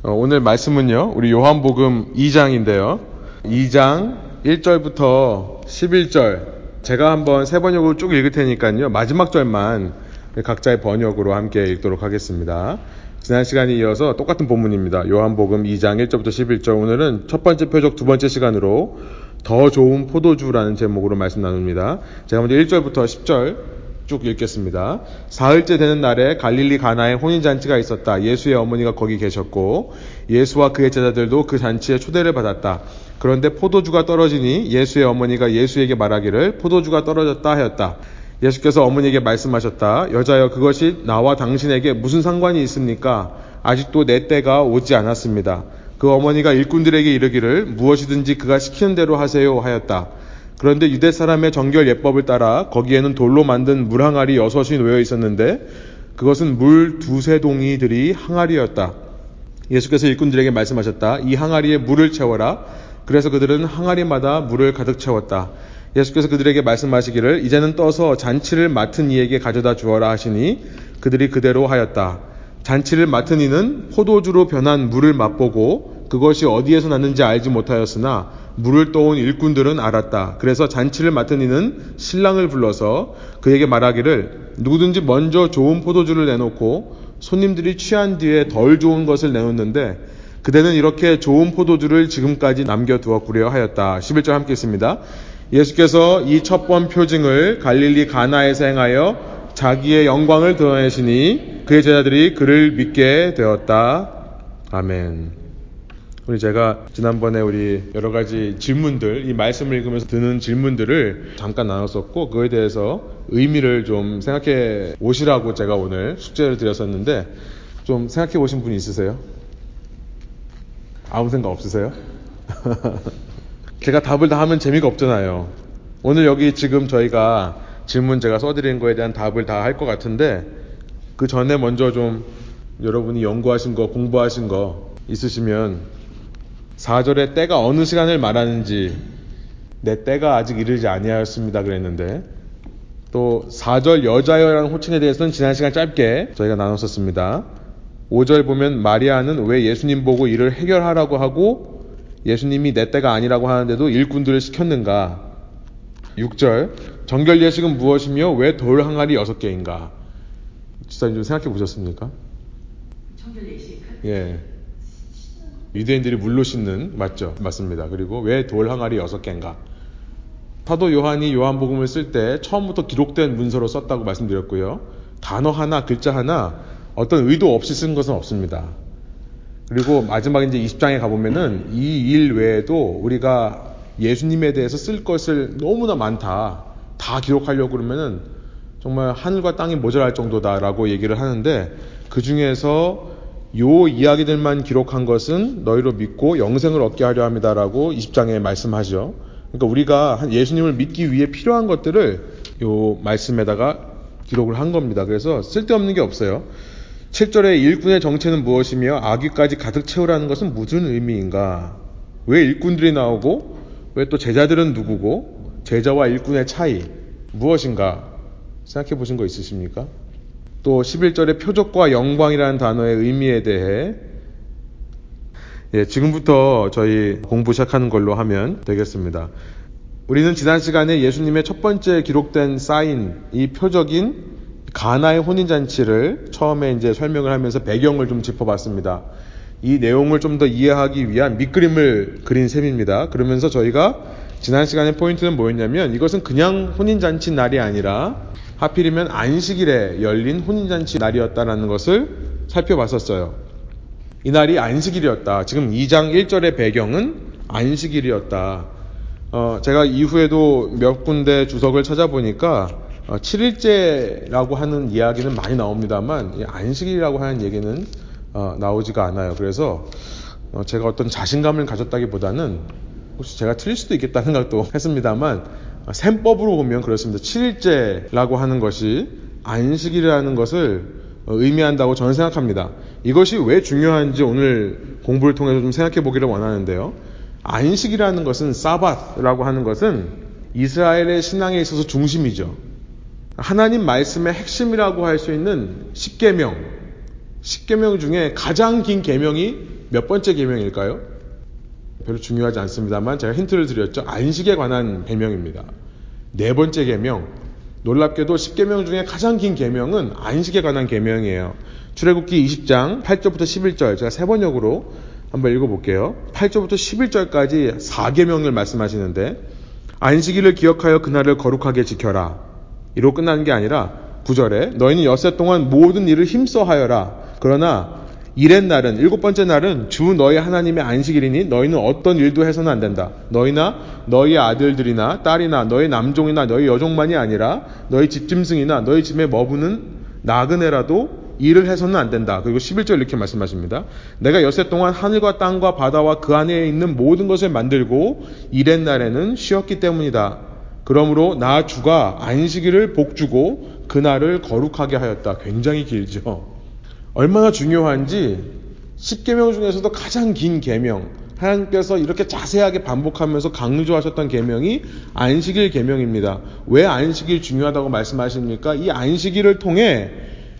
어, 오늘 말씀은요, 우리 요한복음 2장인데요. 2장 1절부터 11절. 제가 한번 세 번역으로 쭉 읽을 테니까요. 마지막 절만 각자의 번역으로 함께 읽도록 하겠습니다. 지난 시간에 이어서 똑같은 본문입니다. 요한복음 2장 1절부터 11절. 오늘은 첫 번째 표적 두 번째 시간으로 더 좋은 포도주라는 제목으로 말씀 나눕니다. 제가 먼저 1절부터 10절 쭉 읽겠습니다. 사흘째 되는 날에 갈릴리 가나에 혼인잔치가 있었다. 예수의 어머니가 거기 계셨고 예수와 그의 제자들도 그 잔치에 초대를 받았다. 그런데 포도주가 떨어지니 예수의 어머니가 예수에게 말하기를 포도주가 떨어졌다 하였다. 예수께서 어머니에게 말씀하셨다. 여자여 그것이 나와 당신에게 무슨 상관이 있습니까? 아직도 내 때가 오지 않았습니다. 그 어머니가 일꾼들에게 이르기를 무엇이든지 그가 시키는 대로 하세요 하였다. 그런데 유대 사람의 정결 예법을 따라 거기에는 돌로 만든 물 항아리 여섯이 놓여 있었는데 그것은 물 두세 동이들이 항아리였다. 예수께서 일꾼들에게 말씀하셨다. 이 항아리에 물을 채워라. 그래서 그들은 항아리마다 물을 가득 채웠다. 예수께서 그들에게 말씀하시기를 이제는 떠서 잔치를 맡은 이에게 가져다 주어라 하시니 그들이 그대로 하였다. 잔치를 맡은 이는 포도주로 변한 물을 맛보고 그것이 어디에서 났는지 알지 못하였으나 물을 떠온 일꾼들은 알았다. 그래서 잔치를 맡은 이는 신랑을 불러서 그에게 말하기를 누구든지 먼저 좋은 포도주를 내놓고 손님들이 취한 뒤에 덜 좋은 것을 내놓는데 그대는 이렇게 좋은 포도주를 지금까지 남겨두었구려 하였다. 11절 함께 있습니다. 예수께서 이 첫 번 표징을 갈릴리 가나에서 행하여 자기의 영광을 드러내시니 그의 제자들이 그를 믿게 되었다. 아멘. 우리 제가 지난번에 우리 여러 가지 질문들, 이 말씀을 읽으면서 드는 질문들을 잠깐 나눴었고, 그에 대해서 의미를 좀 생각해 오시라고 제가 오늘 숙제를 드렸었는데, 좀 생각해 보신 분 있으세요? 아무 생각 없으세요? 제가 답을 다 하면 재미가 없잖아요. 오늘 여기 지금 저희가 질문 제가 써드린 거에 대한 답을 다 할 것 같은데, 그 전에 먼저 좀 여러분이 연구하신 거, 공부하신 거 있으시면 4절에 때가 어느 시간을 말하는지 내 때가 아직 이르지 아니하였습니다 그랬는데 또 4절 여자여라는 호칭에 대해서는 지난 시간 짧게 저희가 나눴었습니다. 5절 보면 마리아는 왜 예수님 보고 이를 해결하라고 하고 예수님이 내 때가 아니라고 하는데도 일꾼들을 시켰는가? 6절 정결 예식은 무엇이며 왜 돌 항아리 6개인가? 지사님 좀 생각해 보셨습니까? 정결 예식. 예. 유대인들이 물로 씻는 맞죠? 맞습니다. 그리고 왜 돌 항아리 여섯 개인가? 사도 요한이 요한복음을 쓸 때 처음부터 기록된 문서로 썼다고 말씀드렸고요. 단어 하나, 글자 하나 어떤 의도 없이 쓴 것은 없습니다. 그리고 마지막 이제 20장에 가보면은 이 일 외에도 우리가 예수님에 대해서 쓸 것을 너무나 많다. 다 기록하려고 그러면은 정말 하늘과 땅이 모자랄 정도다라고 얘기를 하는데 그 중에서 요 이야기들만 기록한 것은 너희로 믿고 영생을 얻게 하려 합니다라고 20장에 말씀하죠. 그러니까 우리가 예수님을 믿기 위해 필요한 것들을 요 말씀에다가 기록을 한 겁니다. 그래서 쓸데없는 게 없어요. 7절에 일꾼의 정체는 무엇이며 아귀까지 가득 채우라는 것은 무슨 의미인가? 왜 일꾼들이 나오고 왜 또 제자들은 누구고 제자와 일꾼의 차이 무엇인가 생각해 보신 거 있으십니까? 또 11절의 표적과 영광이라는 단어의 의미에 대해 예, 지금부터 저희 공부 시작하는 걸로 하면 되겠습니다. 우리는 지난 시간에 예수님의 첫 번째 기록된 사인, 이 표적인 가나의 혼인잔치를 처음에 이제 설명을 하면서 배경을 좀 짚어봤습니다. 이 내용을 좀 더 이해하기 위한 밑그림을 그린 셈입니다. 그러면서 저희가 지난 시간의 포인트는 뭐였냐면 이것은 그냥 혼인잔치 날이 아니라 하필이면 안식일에 열린 혼인잔치 날이었다라는 것을 살펴봤었어요. 이 날이 안식일이었다. 지금 2장 1절의 배경은 안식일이었다. 어, 제가 이후에도 몇 군데 주석을 찾아보니까 어, 7일째라고 하는 이야기는 많이 나옵니다만 안식일이라고 하는 얘기는 어, 나오지가 않아요. 그래서 어, 제가 어떤 자신감을 가졌다기보다는 혹시 제가 틀릴 수도 있겠다는 생각도 했습니다만 셈법으로 보면 그렇습니다. 7일째라고 하는 것이 안식이라는 것을 의미한다고 저는 생각합니다. 이것이 왜 중요한지 오늘 공부를 통해서 좀 생각해 보기를 원하는데요. 안식이라는 것은 사바라고 하는 것은 이스라엘의 신앙에 있어서 중심이죠. 하나님 말씀의 핵심이라고 할 수 있는 10계명, 10계명 중에 가장 긴 계명이 몇 번째 계명일까요? 별로 중요하지 않습니다만 제가 힌트를 드렸죠. 안식에 관한 계명입니다. 네 번째 계명. 놀랍게도 10계명 중에 가장 긴 계명은 안식에 관한 계명이에요. 출애굽기 20장 8절부터 11절 제가 세 번역으로 한번 읽어볼게요. 8절부터 11절까지 4계명을 말씀하시는데 안식일을 기억하여 그날을 거룩하게 지켜라. 이로 끝나는 게 아니라 9절에 너희는 엿새 동안 모든 일을 힘써 하여라. 그러나 일의 날은 일곱 번째 날은 주 너희 하나님의 안식일이니 너희는 어떤 일도 해서는 안 된다. 너희나 너희 아들들이나 딸이나 너희 남종이나 너희 여종만이 아니라 너희 집짐승이나 너희 집에 머무는 나그네라도 일을 해서는 안 된다. 그리고 11절 이렇게 말씀하십니다. 내가 여세 동안 하늘과 땅과 바다와 그 안에 있는 모든 것을 만들고 일의 날에는 쉬었기 때문이다. 그러므로 나 주가 안식일을 복주고 그날을 거룩하게 하였다. 굉장히 길죠. 얼마나 중요한지 10계명 중에서도 가장 긴 계명 하나님께서 이렇게 자세하게 반복하면서 강조하셨던 계명이 안식일 계명입니다. 왜 안식일 중요하다고 말씀하십니까? 이 안식일을 통해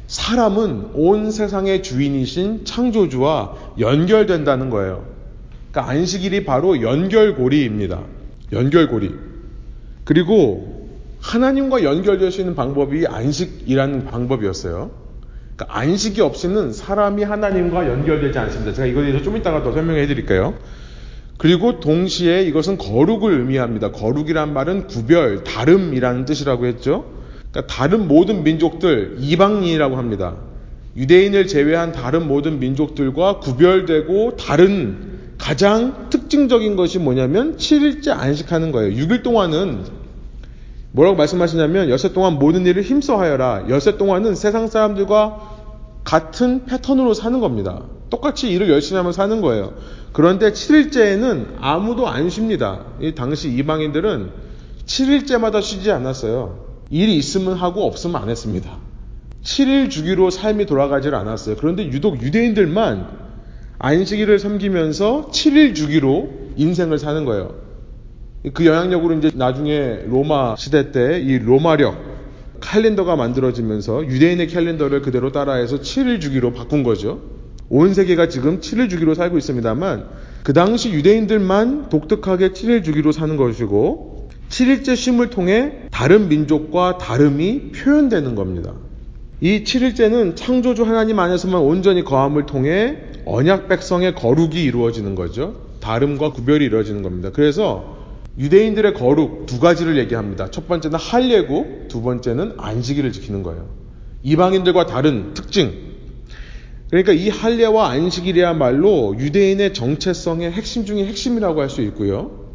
사람은 온 세상의 주인이신 창조주와 연결된다는 거예요. 그러니까 안식일이 바로 연결고리입니다. 연결고리. 그리고 하나님과 연결될 수 있는 방법이 안식이라는 방법이었어요. 그러니까 안식이 없이는 사람이 하나님과 연결되지 않습니다. 제가 이거에 대해서 좀 이따가 더 설명해 드릴게요. 그리고 동시에 이것은 거룩을 의미합니다. 거룩이란 말은 구별, 다름이라는 뜻이라고 했죠. 그러니까 다른 모든 민족들, 이방인이라고 합니다. 유대인을 제외한 다른 모든 민족들과 구별되고 다른 가장 특징적인 것이 뭐냐면 7일째 안식하는 거예요. 6일 동안은 뭐라고 말씀하시냐면 여섯 동안 모든 일을 힘써 하여라. 여섯 동안은 세상 사람들과 같은 패턴으로 사는 겁니다. 똑같이 일을 열심히 하면 사는 거예요. 그런데 7일째에는 아무도 안 쉽니다. 이 당시 이방인들은 7일째마다 쉬지 않았어요. 일이 있으면 하고 없으면 안 했습니다. 7일 주기로 삶이 돌아가질 않았어요. 그런데 유독 유대인들만 안식일을 섬기면서 7일 주기로 인생을 사는 거예요. 그 영향력으로 이제 나중에 로마 시대 때 이 로마력 캘린더가 만들어지면서 유대인의 캘린더를 그대로 따라해서 7일 주기로 바꾼 거죠. 온 세계가 지금 7일 주기로 살고 있습니다만 그 당시 유대인들만 독특하게 7일 주기로 사는 것이고 7일째 쉼을 통해 다른 민족과 다름이 표현되는 겁니다. 이 7일째는 창조주 하나님 안에서만 온전히 거함을 통해 언약 백성의 거룩이 이루어지는 거죠. 다름과 구별이 이루어지는 겁니다. 그래서 유대인들의 거룩 두 가지를 얘기합니다. 첫 번째는 할례고 두 번째는 안식일을 지키는 거예요. 이방인들과 다른 특징. 그러니까 이 할례와 안식일이야말로 유대인의 정체성의 핵심 중의 핵심이라고 할 수 있고요.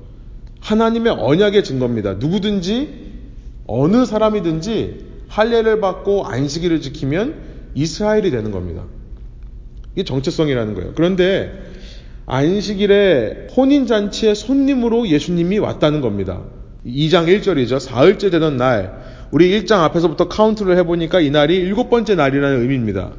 하나님의 언약의 증거입니다. 누구든지 어느 사람이든지 할례를 받고 안식일을 지키면 이스라엘이 되는 겁니다. 이게 정체성이라는 거예요. 그런데 안식일에 혼인잔치의 손님으로 예수님이 왔다는 겁니다. 2장 1절이죠. 사흘째 되던 날. 우리 1장 앞에서부터 카운트를 해보니까 이 날이 일곱 번째 날이라는 의미입니다.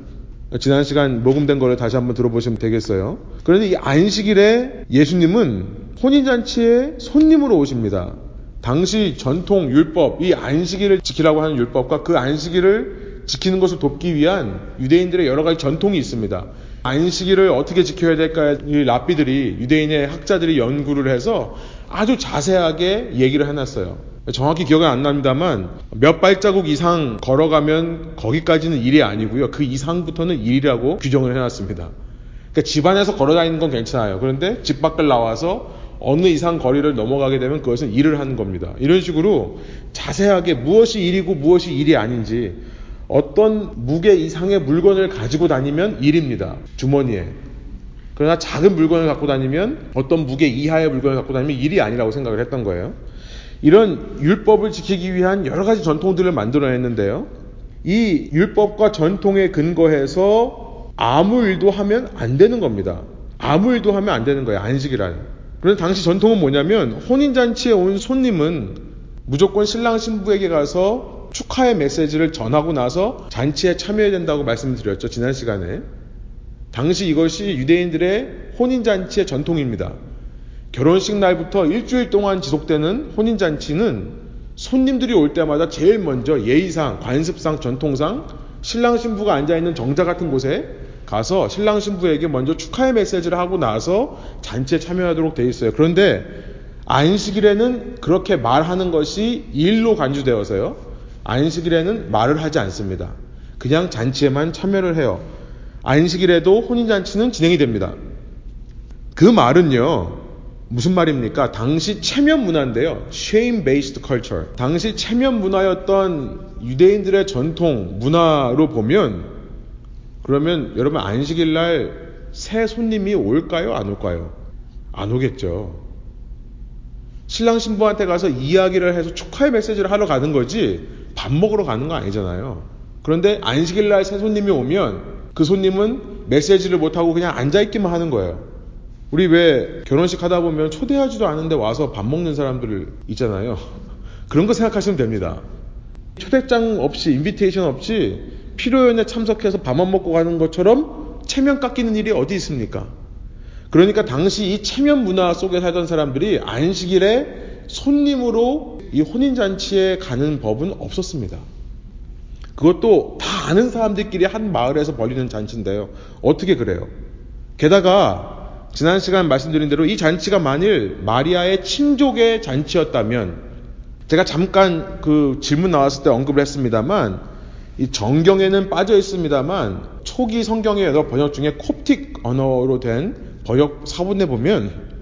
지난 시간 녹음된 거를 다시 한번 들어보시면 되겠어요. 그런데 이 안식일에 예수님은 혼인잔치에 손님으로 오십니다. 당시 전통 율법, 이 안식일을 지키라고 하는 율법과 그 안식일을 지키는 것을 돕기 위한 유대인들의 여러 가지 전통이 있습니다. 안식일을 어떻게 지켜야 될까 이 랍비들이 유대인의 학자들이 연구를 해서 아주 자세하게 얘기를 해놨어요. 정확히 기억은 안 납니다만 몇 발자국 이상 걸어가면 거기까지는 일이 아니고요. 그 이상부터는 일이라고 규정을 해놨습니다. 그러니까 집 안에서 걸어다니는 건 괜찮아요. 그런데 집 밖을 나와서 어느 이상 거리를 넘어가게 되면 그것은 일을 하는 겁니다. 이런 식으로 자세하게 무엇이 일이고 무엇이 일이 아닌지 어떤 무게 이상의 물건을 가지고 다니면 일입니다. 주머니에. 그러나 작은 물건을 갖고 다니면 어떤 무게 이하의 물건을 갖고 다니면 일이 아니라고 생각을 했던 거예요. 이런 율법을 지키기 위한 여러 가지 전통들을 만들어냈는데요. 이 율법과 전통에 근거해서 아무 일도 하면 안 되는 겁니다. 아무 일도 하면 안 되는 거예요. 안식이라는. 그런데 당시 전통은 뭐냐면 혼인잔치에 온 손님은 무조건 신랑 신부에게 가서 축하의 메시지를 전하고 나서 잔치에 참여해야 된다고 말씀드렸죠. 지난 시간에. 당시 이것이 유대인들의 혼인잔치의 전통입니다. 결혼식 날부터 일주일 동안 지속되는 혼인잔치는 손님들이 올 때마다 제일 먼저 예의상, 관습상, 전통상 신랑 신부가 앉아있는 정자 같은 곳에 가서 신랑 신부에게 먼저 축하의 메시지를 하고 나서 잔치에 참여하도록 돼 있어요. 그런데 안식일에는 그렇게 말하는 것이 일로 간주되어서요. 안식일에는 말을 하지 않습니다. 그냥 잔치에만 참여를 해요. 안식일에도 혼인잔치는 진행이 됩니다. 그 말은요, 무슨 말입니까? 당시 체면 문화인데요. shame based culture. 당시 체면 문화였던 유대인들의 전통 문화로 보면 그러면 여러분 안식일 날 새 손님이 올까요? 안 올까요? 안 오겠죠. 신랑 신부한테 가서 이야기를 해서 축하의 메시지를 하러 가는 거지 밥 먹으러 가는 거 아니잖아요. 그런데 안식일 날 새 손님이 오면 그 손님은 메시지를 못 하고 그냥 앉아 있기만 하는 거예요. 우리 왜 결혼식 하다 보면 초대하지도 않은데 와서 밥 먹는 사람들 있잖아요. 그런 거 생각하시면 됩니다. 초대장 없이, 인비테이션 없이 필요연에 참석해서 밥만 먹고 가는 것처럼 체면 깎이는 일이 어디 있습니까? 그러니까 당시 이 체면 문화 속에 살던 사람들이 안식일에 손님으로 이 혼인잔치에 가는 법은 없었습니다. 그것도 다 아는 사람들끼리 한 마을에서 벌리는 잔치인데요. 어떻게 그래요? 게다가 지난 시간 말씀드린 대로 이 잔치가 만일 마리아의 친족의 잔치였다면 제가 잠깐 그 질문 나왔을 때 언급을 했습니다만 이 정경에는 빠져 있습니다만 초기 성경의 여러 번역 중에 콥틱 언어로 된 번역 사본에 보면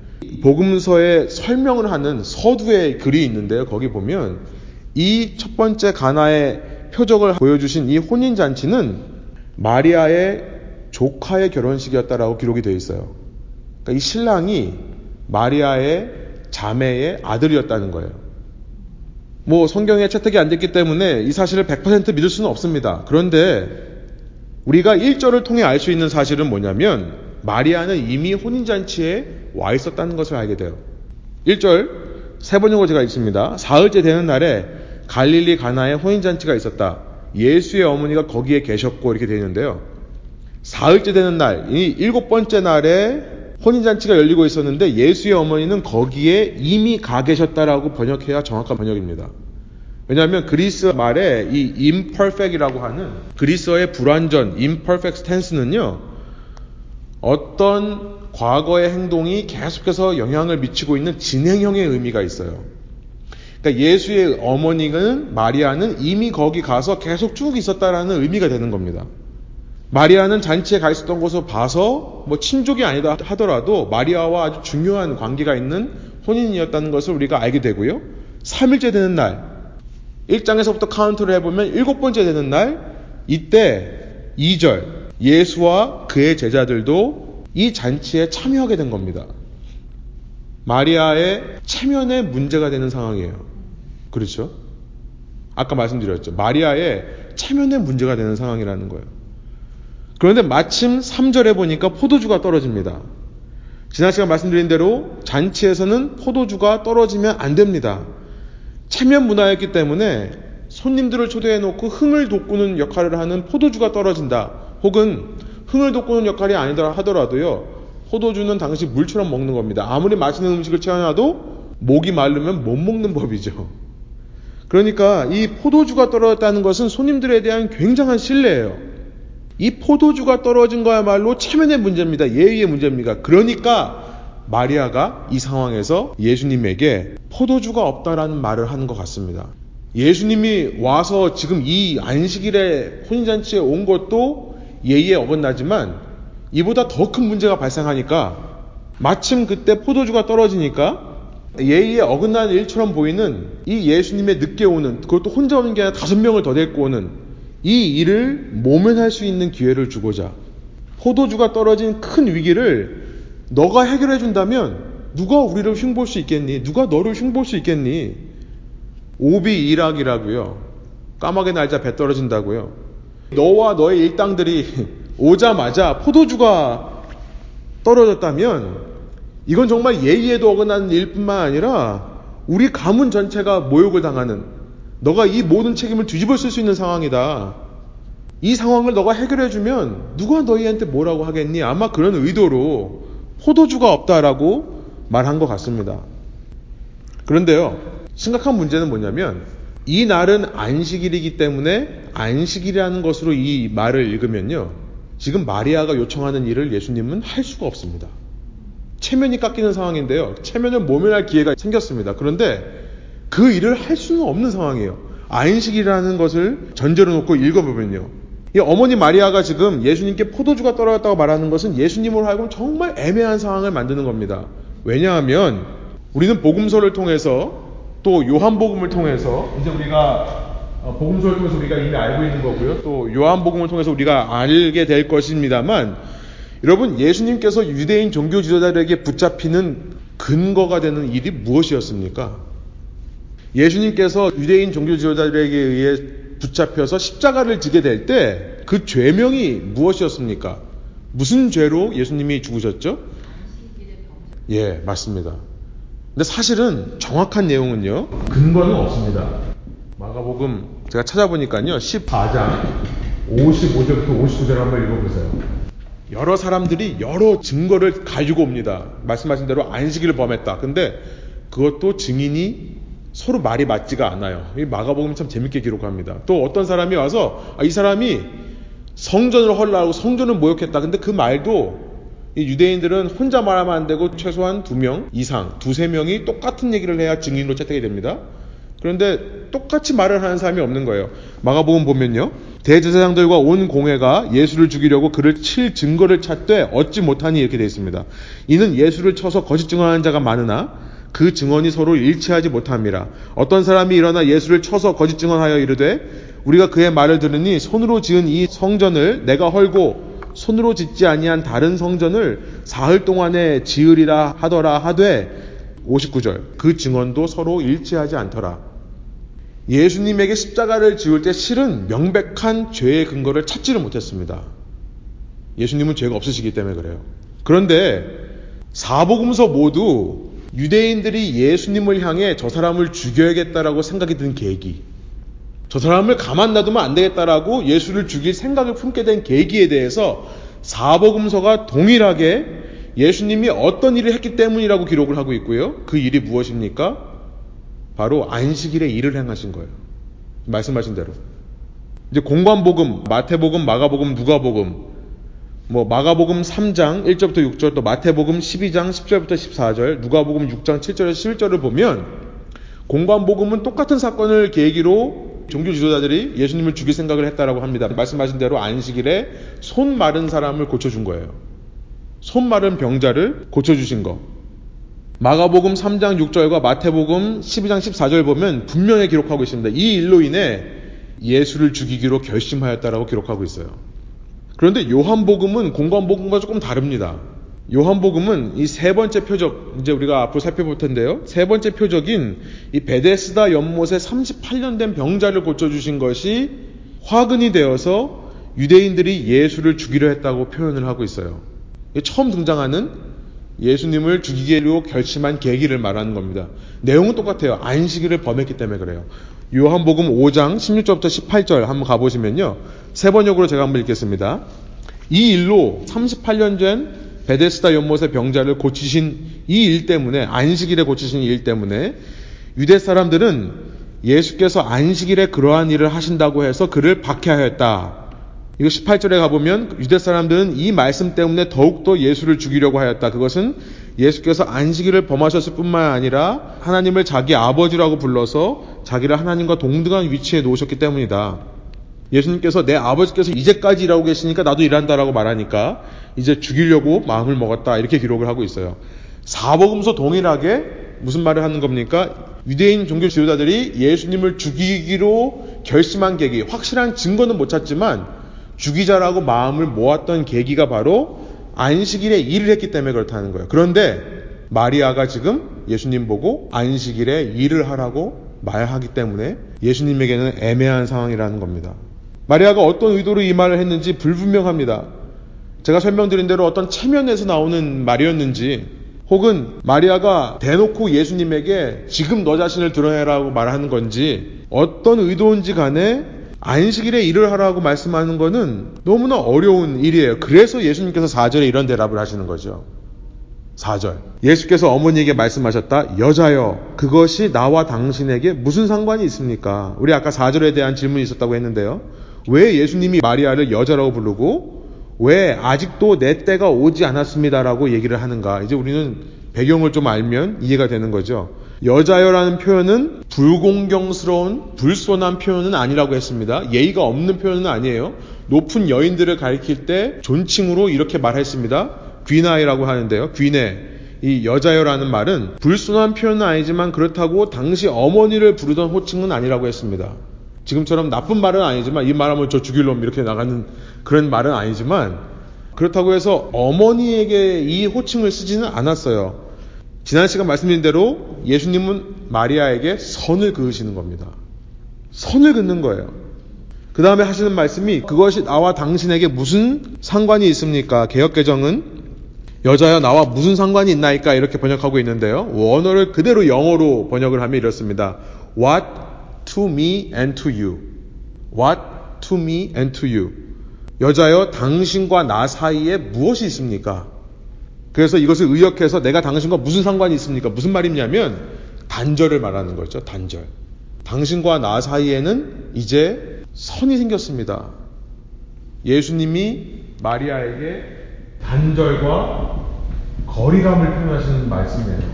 복음서에 설명을 하는 서두의 글이 있는데요. 거기 보면 이 첫 번째 가나의 표적을 보여주신 이 혼인 잔치는 마리아의 조카의 결혼식이었다라고 기록이 되어 있어요. 그러니까 이 신랑이 마리아의 자매의 아들이었다는 거예요. 뭐 성경에 채택이 안 됐기 때문에 이 사실을 100% 믿을 수는 없습니다. 그런데 우리가 1절을 통해 알 수 있는 사실은 뭐냐면 마리아는 이미 혼인잔치에 와 있었다는 것을 알게 돼요. 1절 세 번역어제가 있습니다. 사흘째 되는 날에 갈릴리 가나에 혼인잔치가 있었다. 예수의 어머니가 거기에 계셨고 이렇게 되어 있는데요. 사흘째 되는 날, 이 일곱 번째 날에 혼인잔치가 열리고 있었는데 예수의 어머니는 거기에 이미 가 계셨다라고 번역해야 정확한 번역입니다. 왜냐하면 그리스 말에 이 imperfect이라고 하는 그리스어의 불완전 imperfect tense는요 어떤 과거의 행동이 계속해서 영향을 미치고 있는 진행형의 의미가 있어요. 그러니까 예수의 어머니는 마리아는 이미 거기 가서 계속 쭉 있었다라는 의미가 되는 겁니다. 마리아는 잔치에 가 있었던 것을 봐서 뭐 친족이 아니다 하더라도 마리아와 아주 중요한 관계가 있는 혼인이었다는 것을 우리가 알게 되고요. 3일째 되는 날, 1장에서부터 카운트를 해보면 일곱 번째 되는 날, 이때 2절, 예수와 그의 제자들도 이 잔치에 참여하게 된 겁니다. 마리아의 체면에 문제가 되는 상황이에요. 그렇죠? 아까 말씀드렸죠. 마리아의 체면에 문제가 되는 상황이라는 거예요. 그런데 마침 3절에 보니까 포도주가 떨어집니다. 지난 시간 말씀드린 대로 잔치에서는 포도주가 떨어지면 안 됩니다. 체면 문화였기 때문에 손님들을 초대해 놓고 흥을 돋구는 역할을 하는 포도주가 떨어진다. 혹은 흥을 돋구는 역할이 아니더라 하더라도요. 포도주는 당시 물처럼 먹는 겁니다. 아무리 맛있는 음식을 채워놔도 목이 마르면 못 먹는 법이죠. 그러니까 이 포도주가 떨어졌다는 것은 손님들에 대한 굉장한 신뢰예요. 이 포도주가 떨어진 거야말로 체면의 문제입니다. 예의의 문제입니다. 그러니까 마리아가 이 상황에서 예수님에게 포도주가 없다라는 말을 하는 것 같습니다. 예수님이 와서 지금 이 안식일에 혼인잔치에 온 것도 예의에 어긋나지만 이보다 더 큰 문제가 발생하니까 마침 그때 포도주가 떨어지니까 예의에 어긋나는 일처럼 보이는 이 예수님의 늦게 오는 그것도 혼자 오는 게 아니라 다섯 명을 더 데리고 오는 이 일을 모면할 수 있는 기회를 주고자 포도주가 떨어진 큰 위기를 너가 해결해 준다면 누가 우리를 흉볼 수 있겠니? 누가 너를 흉볼 수 있겠니? 오비 일학이라고요. 까마귀 날자 배 떨어진다고요. 너와 너의 일당들이 오자마자 포도주가 떨어졌다면 이건 정말 예의에도 어긋나는 일뿐만 아니라 우리 가문 전체가 모욕을 당하는 너가 이 모든 책임을 뒤집어 쓸 수 있는 상황이다. 이 상황을 너가 해결해 주면 누가 너희한테 뭐라고 하겠니? 아마 그런 의도로 포도주가 없다라고 말한 것 같습니다. 그런데요, 심각한 문제는 뭐냐면 이 날은 안식일이기 때문에 안식일이라는 것으로 이 말을 읽으면요, 지금 마리아가 요청하는 일을 예수님은 할 수가 없습니다. 체면이 깎이는 상황인데요. 체면을 모면할 기회가 생겼습니다. 그런데 그 일을 할 수는 없는 상황이에요. 안식이라는 것을 전제로 놓고 읽어보면요. 이 어머니 마리아가 지금 예수님께 포도주가 떨어졌다고 말하는 것은 예수님으로 하여금 정말 애매한 상황을 만드는 겁니다. 왜냐하면 우리는 복음서를 통해서 또 요한복음을 통해서 이제 우리가 어, 복음서를 통해서 우리가 이미 알고 있는 거고요. 또 요한복음을 통해서 우리가 알게 될 것입니다만 여러분 예수님께서 유대인 종교 지도자들에게 붙잡히는 근거가 되는 일이 무엇이었습니까? 예수님께서 유대인 종교 지도자들에게 의해 붙잡혀서 십자가를 지게 될 때 그 죄명이 무엇이었습니까? 무슨 죄로 예수님이 죽으셨죠? 예, 맞습니다. 근데 사실은 정확한 내용은요, 근거는 없습니다. 마가복음 제가 찾아보니까요, 14장 55절부터 59절 한번 읽어보세요. 여러 사람들이 여러 증거를 가지고 옵니다. 말씀하신 대로 안식일을 범했다. 근데 그것도 증인이 서로 말이 맞지가 않아요. 이 마가복음 참 재밌게 기록합니다. 또 어떤 사람이 와서 아, 이 사람이 성전을 헐라하고 성전을 모욕했다. 근데 그 말도 유대인들은 혼자 말하면 안 되고 최소한 두 명 이상, 두세 명이 똑같은 얘기를 해야 증인으로 채택이 됩니다. 그런데 똑같이 말을 하는 사람이 없는 거예요. 마가복음 보면요. 대제사장들과 온 공회가 예수를 죽이려고 그를 칠 증거를 찾되 얻지 못하니 이렇게 되어 있습니다. 이는 예수를 쳐서 거짓 증언하는 자가 많으나 그 증언이 서로 일치하지 못함이라. 어떤 사람이 일어나 예수를 쳐서 거짓 증언하여 이르되 우리가 그의 말을 들으니 손으로 지은 이 성전을 내가 헐고 손으로 짓지 아니한 다른 성전을 사흘 동안에 지으리라 하더라 하되 59절 그 증언도 서로 일치하지 않더라. 예수님에게 십자가를 지을 때 실은 명백한 죄의 근거를 찾지를 못했습니다. 예수님은 죄가 없으시기 때문에 그래요. 그런데 사복음서 모두 유대인들이 예수님을 향해 저 사람을 죽여야겠다라고 생각이 든 계기, 저 사람을 가만 놔두면 안 되겠다라고 예수를 죽일 생각을 품게 된 계기에 대해서 사복음서가 동일하게 예수님이 어떤 일을 했기 때문이라고 기록을 하고 있고요. 그 일이 무엇입니까? 바로 안식일에 일을 행하신 거예요. 말씀하신 대로. 이제 공관복음, 마태복음, 마가복음, 누가복음, 뭐 마가복음 3장 1절부터 6절 또 마태복음 12장 10절부터 14절 누가복음 6장 7절에서 11절을 보면 공관복음은 똑같은 사건을 계기로 종교 지도자들이 예수님을 죽일 생각을 했다라고 합니다. 말씀하신 대로 안식일에 손 마른 사람을 고쳐준 거예요. 손 마른 병자를 고쳐주신 거. 마가복음 3장 6절과 마태복음 12장 14절 보면 분명히 기록하고 있습니다. 이 일로 인해 예수를 죽이기로 결심하였다라고 기록하고 있어요. 그런데 요한복음은 공관복음과 조금 다릅니다. 요한복음은 이 세 번째 표적, 이제 우리가 앞으로 살펴볼 텐데요. 세 번째 표적인 이 베데스다 연못에 38년 된 병자를 고쳐주신 것이 화근이 되어서 유대인들이 예수를 죽이려 했다고 표현을 하고 있어요. 처음 등장하는 예수님을 죽이기로 결심한 계기를 말하는 겁니다. 내용은 똑같아요. 안식일을 범했기 때문에 그래요. 요한복음 5장 16절부터 18절 한번 가보시면요. 세 번역으로 제가 한번 읽겠습니다. 이 일로 38년 전 베데스다 연못의 병자를 고치신 이 일 때문에 안식일에 고치신 일 때문에 유대 사람들은 예수께서 안식일에 그러한 일을 하신다고 해서 그를 박해하였다. 이거 18절에 가보면 유대 사람들은 이 말씀 때문에 더욱더 예수를 죽이려고 하였다. 그것은 예수께서 안식일을 범하셨을 뿐만 아니라 하나님을 자기 아버지라고 불러서 자기를 하나님과 동등한 위치에 놓으셨기 때문이다. 예수님께서 내 아버지께서 이제까지 일하고 계시니까 나도 일한다라고 말하니까 이제 죽이려고 마음을 먹었다. 이렇게 기록을 하고 있어요. 사복음서 동일하게 무슨 말을 하는 겁니까? 유대인 종교 지도자들이 예수님을 죽이기로 결심한 계기, 확실한 증거는 못 찾지만 죽이자라고 마음을 모았던 계기가 바로 안식일에 일을 했기 때문에 그렇다는 거예요. 그런데 마리아가 지금 예수님 보고 안식일에 일을 하라고 말하기 때문에 예수님에게는 애매한 상황이라는 겁니다. 마리아가 어떤 의도로 이 말을 했는지 불분명합니다. 제가 설명드린 대로 어떤 체면에서 나오는 말이었는지 혹은 마리아가 대놓고 예수님에게 지금 너 자신을 드러내라고 말하는 건지 어떤 의도인지 간에 안식일에 일을 하라고 말씀하는 것은 너무나 어려운 일이에요. 그래서 예수님께서 4절에 이런 대답을 하시는 거죠. 4절. 예수께서 어머니에게 말씀하셨다. 여자여, 그것이 나와 당신에게 무슨 상관이 있습니까? 우리 아까 4절에 대한 질문이 있었다고 했는데요. 왜 예수님이 마리아를 여자라고 부르고 왜 아직도 내 때가 오지 않았습니다라고 얘기를 하는가? 이제 우리는 배경을 좀 알면 이해가 되는 거죠. 여자여라는 표현은 불공경스러운 불손한 표현은 아니라고 했습니다. 예의가 없는 표현은 아니에요. 높은 여인들을 가리킬 때 존칭으로 이렇게 말했습니다. 귀나이라고 하는데요. 귀네. 이 여자여라는 말은 불순한 표현은 아니지만 그렇다고 당시 어머니를 부르던 호칭은 아니라고 했습니다. 지금처럼 나쁜 말은 아니지만 이 말하면 저 죽일 놈 이렇게 나가는 그런 말은 아니지만 그렇다고 해서 어머니에게 이 호칭을 쓰지는 않았어요. 지난 시간 말씀드린 대로 예수님은 마리아에게 선을 그으시는 겁니다. 선을 긋는 거예요. 그 다음에 하시는 말씀이 그것이 나와 당신에게 무슨 상관이 있습니까? 개혁개정은 여자야 나와 무슨 상관이 있나이까 이렇게 번역하고 있는데요. 원어를 그대로 영어로 번역을 하면 이렇습니다. What to me and to you. What to me and to you. 여자여 당신과 나 사이에 무엇이 있습니까? 그래서 이것을 의역해서 내가 당신과 무슨 상관이 있습니까? 무슨 말이냐면 단절을 말하는 거죠. 단절. 당신과 나 사이에는 이제 선이 생겼습니다. 예수님이 마리아에게 단절과 거리감을 표현하시는 말씀이에요.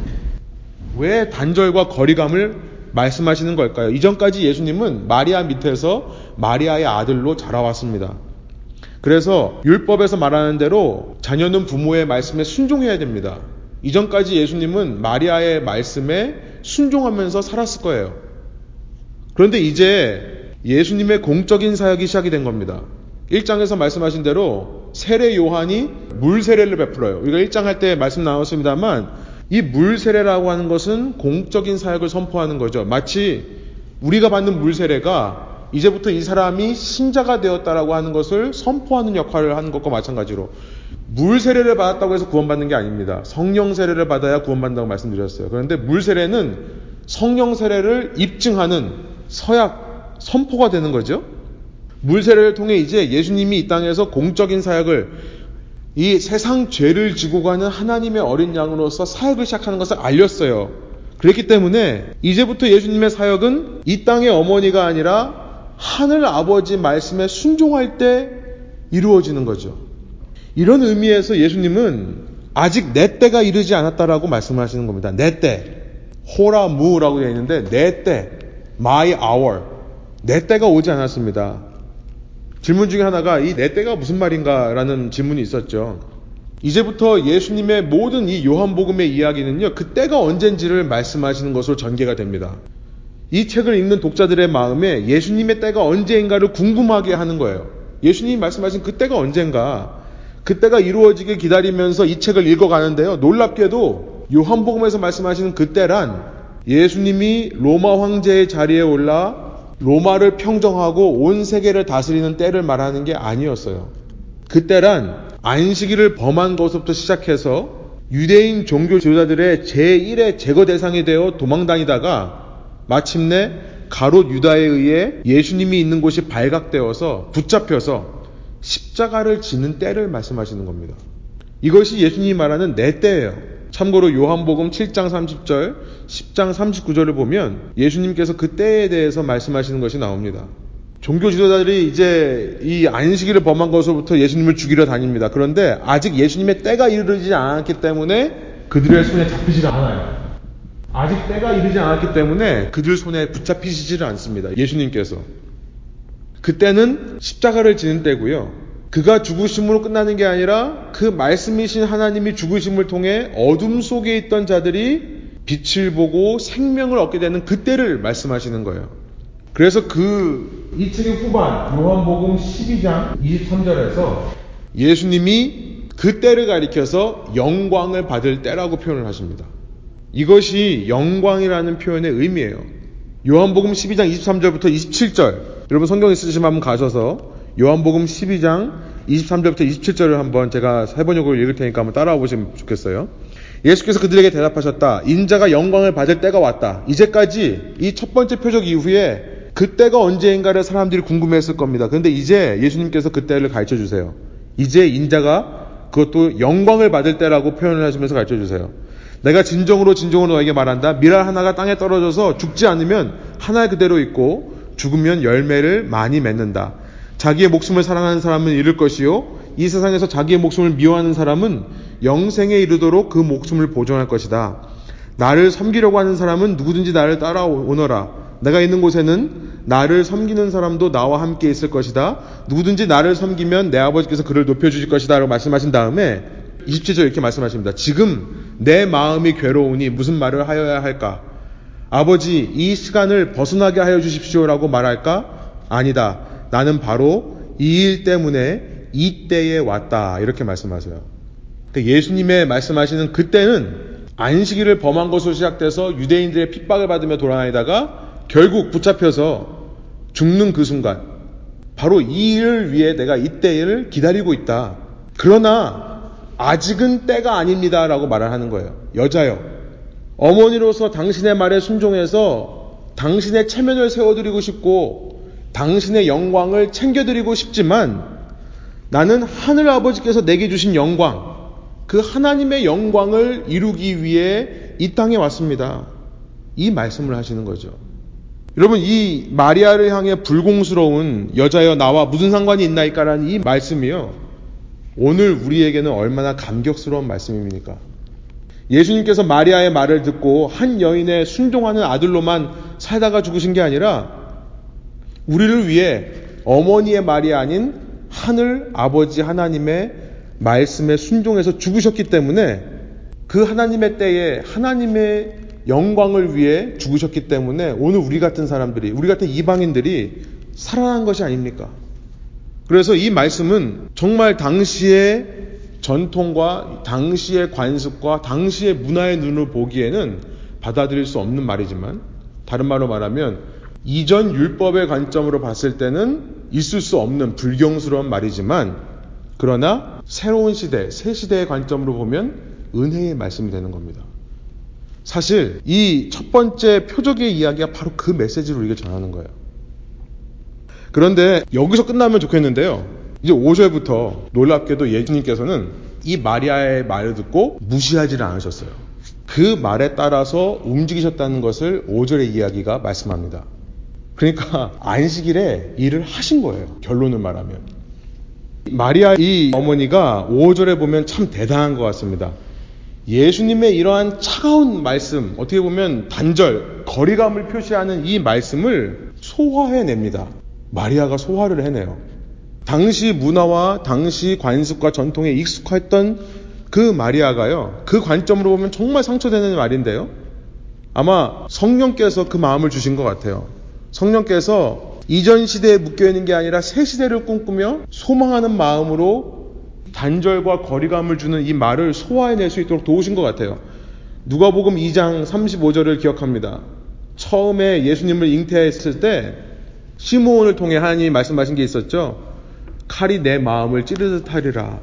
왜 단절과 거리감을 말씀하시는 걸까요? 이전까지 예수님은 마리아 밑에서 마리아의 아들로 자라왔습니다. 그래서 율법에서 말하는 대로 자녀는 부모의 말씀에 순종해야 됩니다. 이전까지 예수님은 마리아의 말씀에 순종하면서 살았을 거예요. 그런데 이제 예수님의 공적인 사역이 시작이 된 겁니다. 1장에서 말씀하신 대로 세례 요한이 물 세례를 베풀어요. 우리가 1장 할 때 말씀 나왔습니다만 이 물 세례라고 하는 것은 공적인 사역을 선포하는 거죠. 마치 우리가 받는 물 세례가 이제부터 이 사람이 신자가 되었다라고 하는 것을 선포하는 역할을 하는 것과 마찬가지로 물 세례를 받았다고 해서 구원받는 게 아닙니다. 성령 세례를 받아야 구원받는다고 말씀드렸어요. 그런데 물 세례는 성령 세례를 입증하는 서약 선포가 되는 거죠. 물 세례를 통해 이제 예수님이 이 땅에서 공적인 사역을 이 세상 죄를 지고 가는 하나님의 어린 양으로서 사역을 시작하는 것을 알렸어요. 그렇기 때문에 이제부터 예수님의 사역은 이 땅의 어머니가 아니라 하늘 아버지 말씀에 순종할 때 이루어지는 거죠. 이런 의미에서 예수님은 아직 내 때가 이르지 않았다라고 말씀하시는 겁니다. 내 때. 호라 무라고 되어 있는데 내 때. my hour. 내 때가 오지 않았습니다. 질문 중에 하나가 이 내 때가 무슨 말인가라는 질문이 있었죠. 이제부터 예수님의 모든 이 요한복음의 이야기는요, 그 때가 언젠지를 말씀하시는 것으로 전개가 됩니다. 이 책을 읽는 독자들의 마음에 예수님의 때가 언제인가를 궁금하게 하는 거예요. 예수님이 말씀하신 그 때가 언젠가, 그 때가 이루어지길 기다리면서 이 책을 읽어가는데요. 놀랍게도 요한복음에서 말씀하시는 그 때란 예수님이 로마 황제의 자리에 올라 로마를 평정하고 온 세계를 다스리는 때를 말하는 게 아니었어요. 그때란 안식일을 범한 것부터 시작해서 유대인 종교 지도자들의 제1의 제거 대상이 되어 도망다니다가 마침내 가롯 유다에 의해 예수님이 있는 곳이 발각되어서 붙잡혀서 십자가를 지는 때를 말씀하시는 겁니다. 이것이 예수님이 말하는 내 때예요. 참고로 요한복음 7장 30절, 10장 39절을 보면 예수님께서 그 때에 대해서 말씀하시는 것이 나옵니다. 종교 지도자들이 이제 이 안식일을 범한 것으로부터 예수님을 죽이러 다닙니다. 그런데 아직 예수님의 때가 이르지 않았기 때문에 그들의 손에 잡히지가 않아요. 아직 때가 이르지 않았기 때문에 그들 손에 붙잡히시지를 않습니다. 예수님께서. 그때는 십자가를 지는 때고요. 그가 죽으심으로 끝나는 게 아니라 그 말씀이신 하나님이 죽으심을 통해 어둠 속에 있던 자들이 빛을 보고 생명을 얻게 되는 그때를 말씀하시는 거예요. 그래서 그 이 책의 후반 요한복음 12장 23절에서 예수님이 그 때를 가리켜서 영광을 받을 때라고 표현을 하십니다. 이것이 영광이라는 표현의 의미예요. 요한복음 12장 23절부터 27절. 여러분 성경 있으시면 한번 가셔서 요한복음 12장 23절부터 27절을 한번 제가 해번역으로 읽을 테니까 한번 따라와 보시면 좋겠어요. 예수께서 그들에게 대답하셨다. 인자가 영광을 받을 때가 왔다. 이제까지 이 첫 번째 표적 이후에 그때가 언제인가를 사람들이 궁금해했을 겁니다. 그런데 이제 예수님께서 그때를 가르쳐 주세요. 이제 인자가 그것도 영광을 받을 때라고 표현을 하시면서 가르쳐 주세요. 내가 진정으로 진정으로 너에게 말한다. 미랄 하나가 땅에 떨어져서 죽지 않으면 하나 그대로 있고 죽으면 열매를 많이 맺는다. 자기의 목숨을 사랑하는 사람은 잃을 것이요. 이 세상에서 자기의 목숨을 미워하는 사람은 영생에 이르도록 그 목숨을 보존할 것이다. 나를 섬기려고 하는 사람은 누구든지 나를 따라오너라. 내가 있는 곳에는 나를 섬기는 사람도 나와 함께 있을 것이다. 누구든지 나를 섬기면 내 아버지께서 그를 높여주실 것이다. 라고 말씀하신 다음에 27절 이렇게 말씀하십니다. 지금 내 마음이 괴로우니 무슨 말을 하여야 할까? 아버지, 이 시간을 벗어나게 하여 주십시오 라고 말할까? 아니다. 나는 바로 이 일 때문에 이 때에 왔다. 이렇게 말씀하세요. 예수님의 말씀하시는 그때는 안식일을 범한 것으로 시작돼서 유대인들의 핍박을 받으며 돌아다니다가 결국 붙잡혀서 죽는 그 순간 바로 이 일을 위해 내가 이 때를 기다리고 있다. 그러나 아직은 때가 아닙니다라고 말을 하는 거예요. 여자여. 어머니로서 당신의 말에 순종해서 당신의 체면을 세워드리고 싶고 당신의 영광을 챙겨드리고 싶지만 나는 하늘 아버지께서 내게 주신 영광, 그 하나님의 영광을 이루기 위해 이 땅에 왔습니다. 이 말씀을 하시는 거죠. 여러분, 이 마리아를 향해 불공스러운 여자여 나와 무슨 상관이 있나이까라는 이 말씀이요. 오늘 우리에게는 얼마나 감격스러운 말씀입니까? 예수님께서 마리아의 말을 듣고 한 여인의 순종하는 아들로만 살다가 죽으신 게 아니라 우리를 위해 어머니의 말이 아닌 하늘 아버지 하나님의 말씀에 순종해서 죽으셨기 때문에 그 하나님의 때에 하나님의 영광을 위해 죽으셨기 때문에 오늘 우리 같은 사람들이, 우리 같은 이방인들이 살아난 것이 아닙니까? 그래서 이 말씀은 정말 당시의 전통과 당시의 관습과 당시의 문화의 눈으로 보기에는 받아들일 수 없는 말이지만 다른 말로 말하면 이전 율법의 관점으로 봤을 때는 있을 수 없는 불경스러운 말이지만 그러나 새로운 시대, 새 시대의 관점으로 보면 은혜의 말씀이 되는 겁니다. 사실 이 첫 번째 표적의 이야기가 바로 그 메시지를 우리에게 전하는 거예요. 그런데 여기서 끝나면 좋겠는데요. 이제 5절부터 놀랍게도 예수님께서는 이 마리아의 말을 듣고 무시하지를 않으셨어요. 그 말에 따라서 움직이셨다는 것을 5절의 이야기가 말씀합니다. 그러니까 안식일에 일을 하신 거예요. 결론을 말하면. 마리아 이 어머니가 5절에 보면 참 대단한 것 같습니다. 예수님의 이러한 차가운 말씀, 어떻게 보면 단절, 거리감을 표시하는 이 말씀을 소화해냅니다. 마리아가 소화를 해내요. 당시 문화와 당시 관습과 전통에 익숙했던 그 마리아가요. 그 관점으로 보면 정말 상처되는 말인데요. 아마 성령께서 그 마음을 주신 것 같아요. 성령께서 이전 시대에 묶여있는 게 아니라 새 시대를 꿈꾸며 소망하는 마음으로 단절과 거리감을 주는 이 말을 소화해낼 수 있도록 도우신 것 같아요. 누가복음 2장 35절을 기억합니다. 처음에 예수님을 잉태했을 때 시므온을 통해 하나님이 말씀하신 게 있었죠. 칼이 내 마음을 찌르듯 하리라.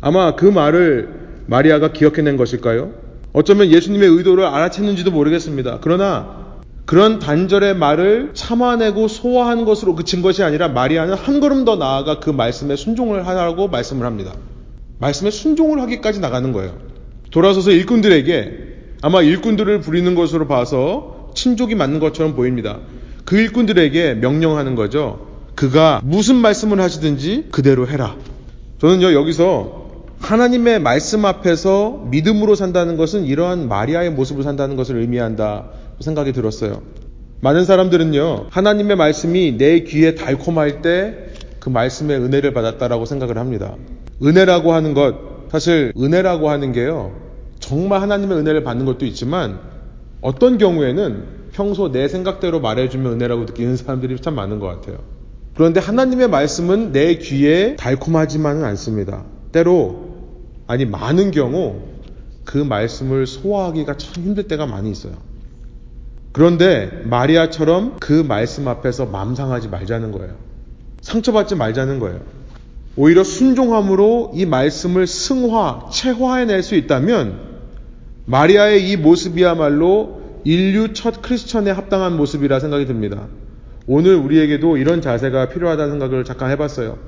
아마 그 말을 마리아가 기억해낸 것일까요? 어쩌면 예수님의 의도를 알아챘는지도 모르겠습니다. 그러나 그런 단절의 말을 참아내고 소화한 것으로 그친 것이 아니라 마리아는 한 걸음 더 나아가 그 말씀에 순종을 하라고 말씀을 합니다. 말씀에 순종을 하기까지 나가는 거예요. 돌아서서 일꾼들에게 아마 일꾼들을 부리는 것으로 봐서 친족이 맞는 것처럼 보입니다. 그 일꾼들에게 명령하는 거죠. 그가 무슨 말씀을 하시든지 그대로 해라. 저는요, 여기서 하나님의 말씀 앞에서 믿음으로 산다는 것은 이러한 마리아의 모습을 산다는 것을 의미한다 생각이 들었어요. 많은 사람들은요, 하나님의 말씀이 내 귀에 달콤할 때 그 말씀의 은혜를 받았다라고 생각을 합니다. 은혜라고 하는 것, 사실 은혜라고 하는 게요, 정말 하나님의 은혜를 받는 것도 있지만 어떤 경우에는 평소 내 생각대로 말해주면 은혜라고 느끼는 사람들이 참 많은 것 같아요. 그런데 하나님의 말씀은 내 귀에 달콤하지만은 않습니다. 때로, 아니, 많은 경우 그 말씀을 소화하기가 참 힘들 때가 많이 있어요. 그런데 마리아처럼 그 말씀 앞에서 맘상하지 말자는 거예요. 상처받지 말자는 거예요. 오히려 순종함으로 이 말씀을 승화, 체화해낼 수 있다면 마리아의 이 모습이야말로 인류 첫 크리스천에 합당한 모습이라 생각이 듭니다. 오늘 우리에게도 이런 자세가 필요하다는 생각을 잠깐 해봤어요.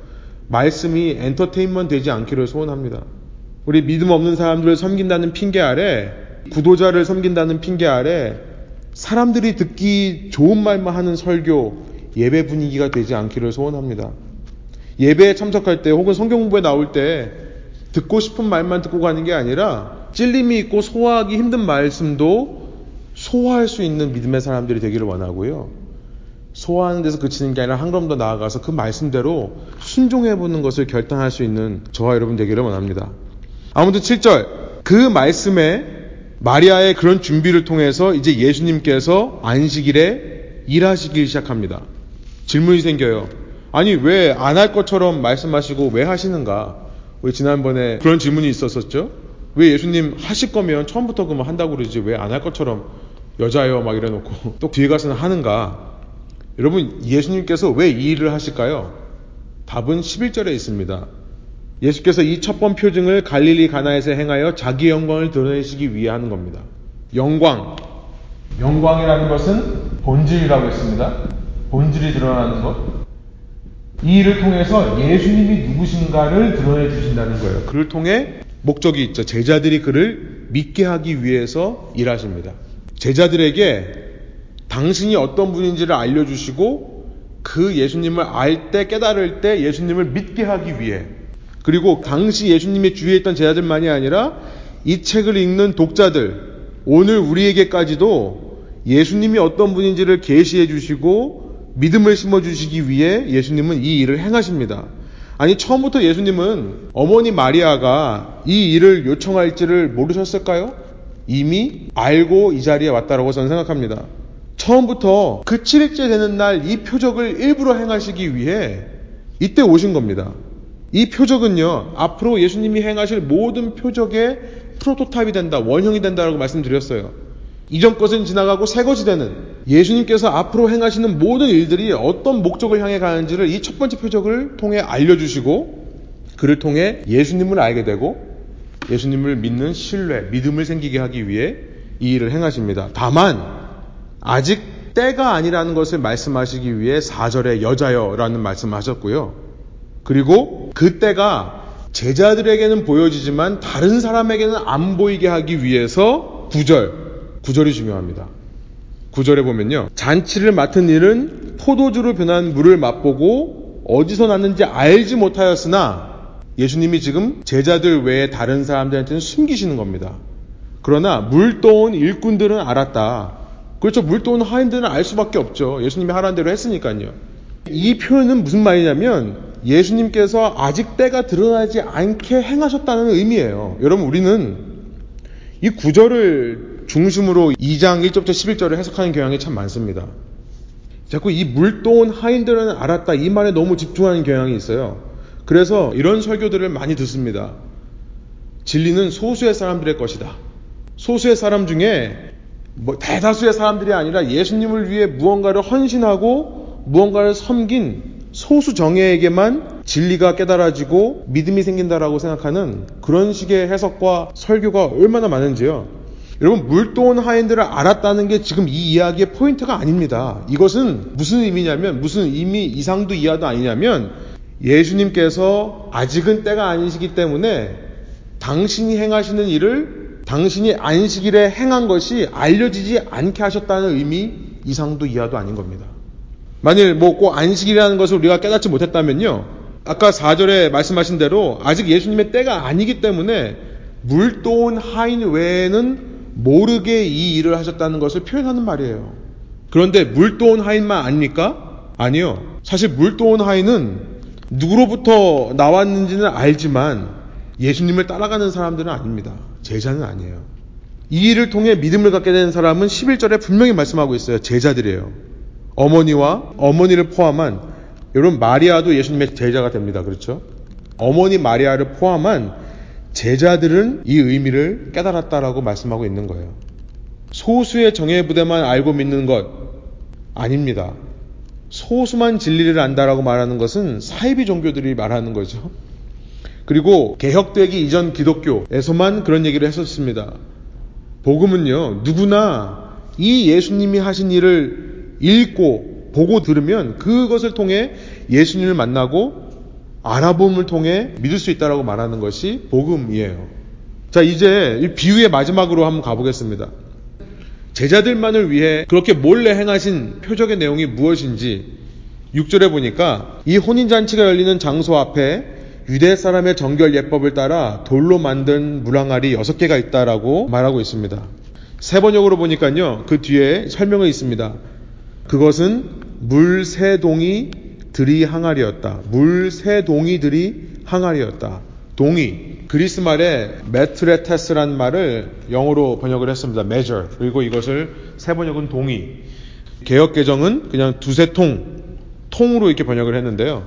말씀이 엔터테인먼트 되지 않기를 소원합니다. 우리 믿음 없는 사람들을 섬긴다는 핑계 아래, 구도자를 섬긴다는 핑계 아래, 사람들이 듣기 좋은 말만 하는 설교, 예배 분위기가 되지 않기를 소원합니다. 예배에 참석할 때 혹은 성경 공부에 나올 때 듣고 싶은 말만 듣고 가는 게 아니라 찔림이 있고 소화하기 힘든 말씀도 소화할 수 있는 믿음의 사람들이 되기를 원하고요. 소화하는 데서 그치는 게 아니라 한 걸음 더 나아가서 그 말씀대로 순종해 보는 것을 결단할 수 있는 저와 여러분 되기를 원합니다. 아무튼 7절 그 말씀에 마리아의 그런 준비를 통해서 이제 예수님께서 안식일에 일하시기 시작합니다. 질문이 생겨요. 아니 왜 안 할 것처럼 말씀하시고 왜 하시는가? 우리 지난번에 그런 질문이 있었었죠. 왜 예수님 하실 거면 처음부터 그만 한다고 그러지 왜 안 할 것처럼 여자요 막 이래놓고 또 뒤에 가서는 하는가? 여러분 예수님께서 왜 이 일을 하실까요? 답은 11절에 있습니다. 예수께서 이 첫 번 표징을 갈릴리 가나에서 행하여 자기 영광을 드러내시기 위해 하는 겁니다. 영광. 영광이라는 것은 본질이라고 했습니다. 본질이 드러나는 것. 이 일을 통해서 예수님이 누구신가를 드러내 주신다는 거예요. 그를 통해 목적이 있죠. 제자들이 그를 믿게 하기 위해서 일하십니다. 제자들에게 당신이 어떤 분인지를 알려주시고 그 예수님을 알 때 깨달을 때 예수님을 믿게 하기 위해 그리고 당시 예수님의 주위에 있던 제자들만이 아니라 이 책을 읽는 독자들 오늘 우리에게까지도 예수님이 어떤 분인지를 계시해 주시고 믿음을 심어 주시기 위해 예수님은 이 일을 행하십니다. 아니 처음부터 예수님은 어머니 마리아가 이 일을 요청할지를 모르셨을까요? 이미 알고 이 자리에 왔다라고 저는 생각합니다. 처음부터 그 7일째 되는 날 이 표적을 일부러 행하시기 위해 이때 오신 겁니다. 이 표적은요, 앞으로 예수님이 행하실 모든 표적의 프로토타입이 된다, 원형이 된다라고 말씀드렸어요. 이전 것은 지나가고 새 것이 되는 예수님께서 앞으로 행하시는 모든 일들이 어떤 목적을 향해 가는지를 이 첫 번째 표적을 통해 알려주시고 그를 통해 예수님을 알게 되고 예수님을 믿는 신뢰, 믿음을 생기게 하기 위해 이 일을 행하십니다. 다만 아직 때가 아니라는 것을 말씀하시기 위해 4절에 여자여라는 말씀을 하셨고요. 그리고 그 때가 제자들에게는 보여지지만 다른 사람에게는 안 보이게 하기 위해서 9절, 9절이 중요합니다. 9절에 보면요. 잔치를 맡은 일은 포도주로 변한 물을 맛보고 어디서 났는지 알지 못하였으나 예수님이 지금 제자들 외에 다른 사람들한테는 숨기시는 겁니다. 그러나 물 떠온 일꾼들은 알았다. 그렇죠. 물 떠온 하인들은 알 수밖에 없죠. 예수님이 하라는 대로 했으니까요. 이 표현은 무슨 말이냐면 예수님께서 아직 때가 드러나지 않게 행하셨다는 의미예요. 여러분 우리는 이 구절을 중심으로 2장 1절부터 11절을 해석하는 경향이 참 많습니다. 자꾸 이 물도온 하인들은 알았다 이 말에 너무 집중하는 경향이 있어요. 그래서 이런 설교들을 많이 듣습니다. 진리는 소수의 사람들의 것이다. 소수의 사람 중에 뭐 대다수의 사람들이 아니라 예수님을 위해 무언가를 헌신하고 무언가를 섬긴 소수 정예에게만 진리가 깨달아지고 믿음이 생긴다라고 생각하는 그런 식의 해석과 설교가 얼마나 많은지요. 여러분 물도온 하인들을 알았다는 게 지금 이 이야기의 포인트가 아닙니다. 이것은 무슨 의미냐면 무슨 의미 이상도 이하도 아니냐면 예수님께서 아직은 때가 아니시기 때문에 당신이 행하시는 일을 당신이 안식일에 행한 것이 알려지지 않게 하셨다는 의미 이상도 이하도 아닌 겁니다. 만일 뭐 꼭 안식이라는 것을 우리가 깨닫지 못했다면요. 아까 4절에 말씀하신 대로 아직 예수님의 때가 아니기 때문에 물도온 하인 외에는 모르게 이 일을 하셨다는 것을 표현하는 말이에요. 그런데 물도온 하인만 아닙니까? 아니요. 사실 물도온 하인은 누구로부터 나왔는지는 알지만 예수님을 따라가는 사람들은 아닙니다. 제자는 아니에요. 이 일을 통해 믿음을 갖게 되는 사람은 11절에 분명히 말씀하고 있어요. 제자들이에요. 어머니와 어머니를 포함한 여러분 마리아도 예수님의 제자가 됩니다. 그렇죠? 어머니 마리아를 포함한 제자들은 이 의미를 깨달았다라고 말씀하고 있는 거예요. 소수의 정예 부대만 알고 믿는 것 아닙니다. 소수만 진리를 안다라고 말하는 것은 사이비 종교들이 말하는 거죠. 그리고 개혁되기 이전 기독교에서만 그런 얘기를 했었습니다. 복음은요, 누구나 이 예수님이 하신 일을 읽고 보고 들으면 그것을 통해 예수님을 만나고 알아봄을 통해 믿을 수 있다라고 말하는 것이 복음이에요. 자, 이제 이 비유의 마지막으로 한번 가보겠습니다. 제자들만을 위해 그렇게 몰래 행하신 표적의 내용이 무엇인지 6절에 보니까 이 혼인잔치가 열리는 장소 앞에 유대 사람의 정결 예법을 따라 돌로 만든 물항아리 6개가 있다라고 말하고 있습니다. 세 번역으로 보니까요. 그 뒤에 설명이 있습니다. 그것은 물 세 동이 들이 항아리였다. 물 세 동이 들이 항아리였다. 동이. 그리스 말에 메트레테스란 말을 영어로 번역을 했습니다. measure. 그리고 이것을 세 번역은 동이. 개혁 개정은 그냥 두세 통, 통으로 이렇게 번역을 했는데요.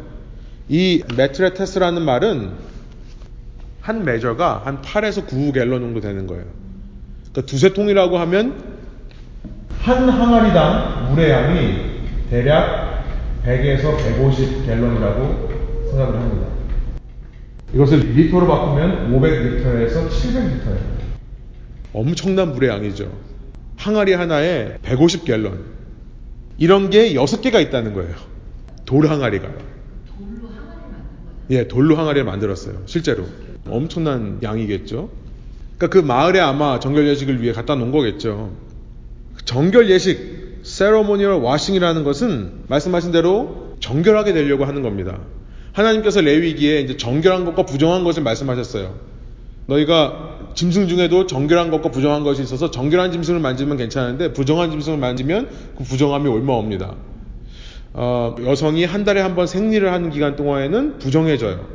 이 메트레테스라는 말은 한 메저가 한 8에서 9 갤런 정도 되는 거예요. 그러니까 두세 통이라고 하면 한 항아리당 물의 양이 대략 100에서 150 갤런이라고 생각을 합니다. 이것을 리터로 바꾸면 500리터에서 700리터예요. 엄청난 물의 양이죠. 항아리 하나에 150 갤런. 이런 게 6개가 있다는 거예요. 돌 항아리가. 돌로 항아리 만든 거죠. 예, 돌로 항아리를 만들었어요. 실제로. 엄청난 양이겠죠. 그러니까 그 마을에 아마 정결 예식을 위해 갖다 놓은 거겠죠. 정결 예식, 세러모니얼 와싱이라는 것은 말씀하신 대로 정결하게 되려고 하는 겁니다. 하나님께서 레위기에 이제 정결한 것과 부정한 것을 말씀하셨어요. 너희가 짐승 중에도 정결한 것과 부정한 것이 있어서 정결한 짐승을 만지면 괜찮은데 부정한 짐승을 만지면 그 부정함이 올마옵니다. 어, 여성이 한 달에 한 번 생리를 하는 기간 동안에는 부정해져요.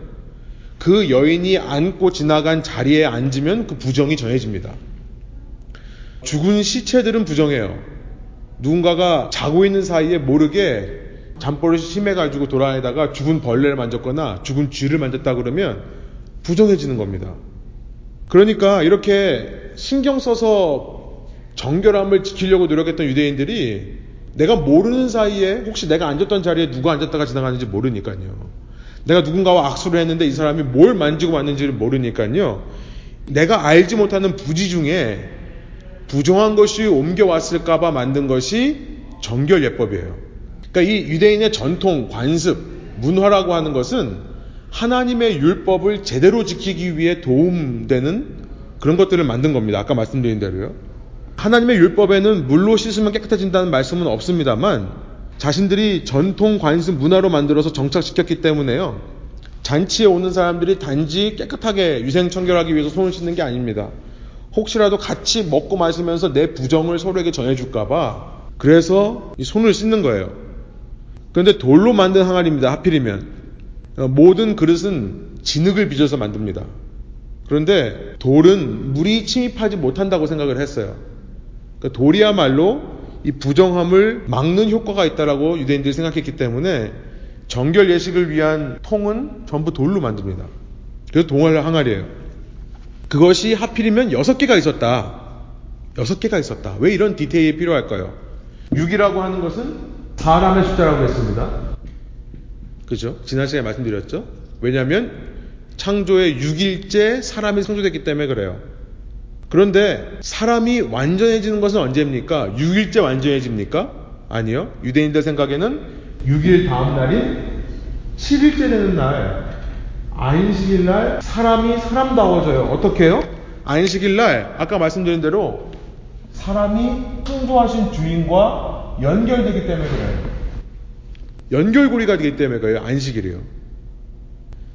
그 여인이 앉고 지나간 자리에 앉으면 그 부정이 전해집니다. 죽은 시체들은 부정해요. 누군가가 자고 있는 사이에 모르게 잠버릇이 심해가지고 돌아다니다가 죽은 벌레를 만졌거나 죽은 쥐를 만졌다 그러면 부정해지는 겁니다. 그러니까 이렇게 신경 써서 정결함을 지키려고 노력했던 유대인들이 내가 모르는 사이에 혹시 내가 앉았던 자리에 누가 앉았다가 지나가는지 모르니까요. 내가 누군가와 악수를 했는데 이 사람이 뭘 만지고 왔는지를 모르니까요. 내가 알지 못하는 부지 중에 부정한 것이 옮겨왔을까봐 만든 것이 정결 예법이에요. 그러니까 이 유대인의 전통, 관습, 문화라고 하는 것은 하나님의 율법을 제대로 지키기 위해 도움되는 그런 것들을 만든 겁니다. 아까 말씀드린 대로요. 하나님의 율법에는 물로 씻으면 깨끗해진다는 말씀은 없습니다만 자신들이 전통 관습 문화로 만들어서 정착시켰기 때문에요. 잔치에 오는 사람들이 단지 깨끗하게 위생 청결하기 위해서 손을 씻는 게 아닙니다. 혹시라도 같이 먹고 마시면서 내 부정을 서로에게 전해줄까봐 그래서 손을 씻는 거예요. 그런데 돌로 만든 항아리입니다. 하필이면 모든 그릇은 진흙을 빚어서 만듭니다. 그런데 돌은 물이 침입하지 못한다고 생각을 했어요. 그러니까 돌이야말로 이 부정함을 막는 효과가 있다라고 유대인들이 생각했기 때문에 정결 예식을 위한 통은 전부 돌로 만듭니다. 그래서 동월 항아리예요. 그것이 하필이면 여섯 개가 있었다. 여섯 개가 있었다. 왜 이런 디테일이 필요할까요? 6이라고 하는 것은 사람의 숫자라고 했습니다. 그죠? 지난 시간에 말씀드렸죠? 왜냐하면 창조의 6일째 사람이 창조됐기 때문에 그래요. 그런데 사람이 완전해지는 것은 언제입니까? 6일째 완전해집니까? 아니요. 유대인들 생각에는 6일 다음 날인 7일째 되는 날, 안식일 날 사람이 사람다워져요. 어떻게 해요? 안식일 날, 아까 말씀드린 대로 사람이 창조하신 주인과 연결되기 때문에 그래요. 연결고리가 되기 때문에 그래요. 안식일이요.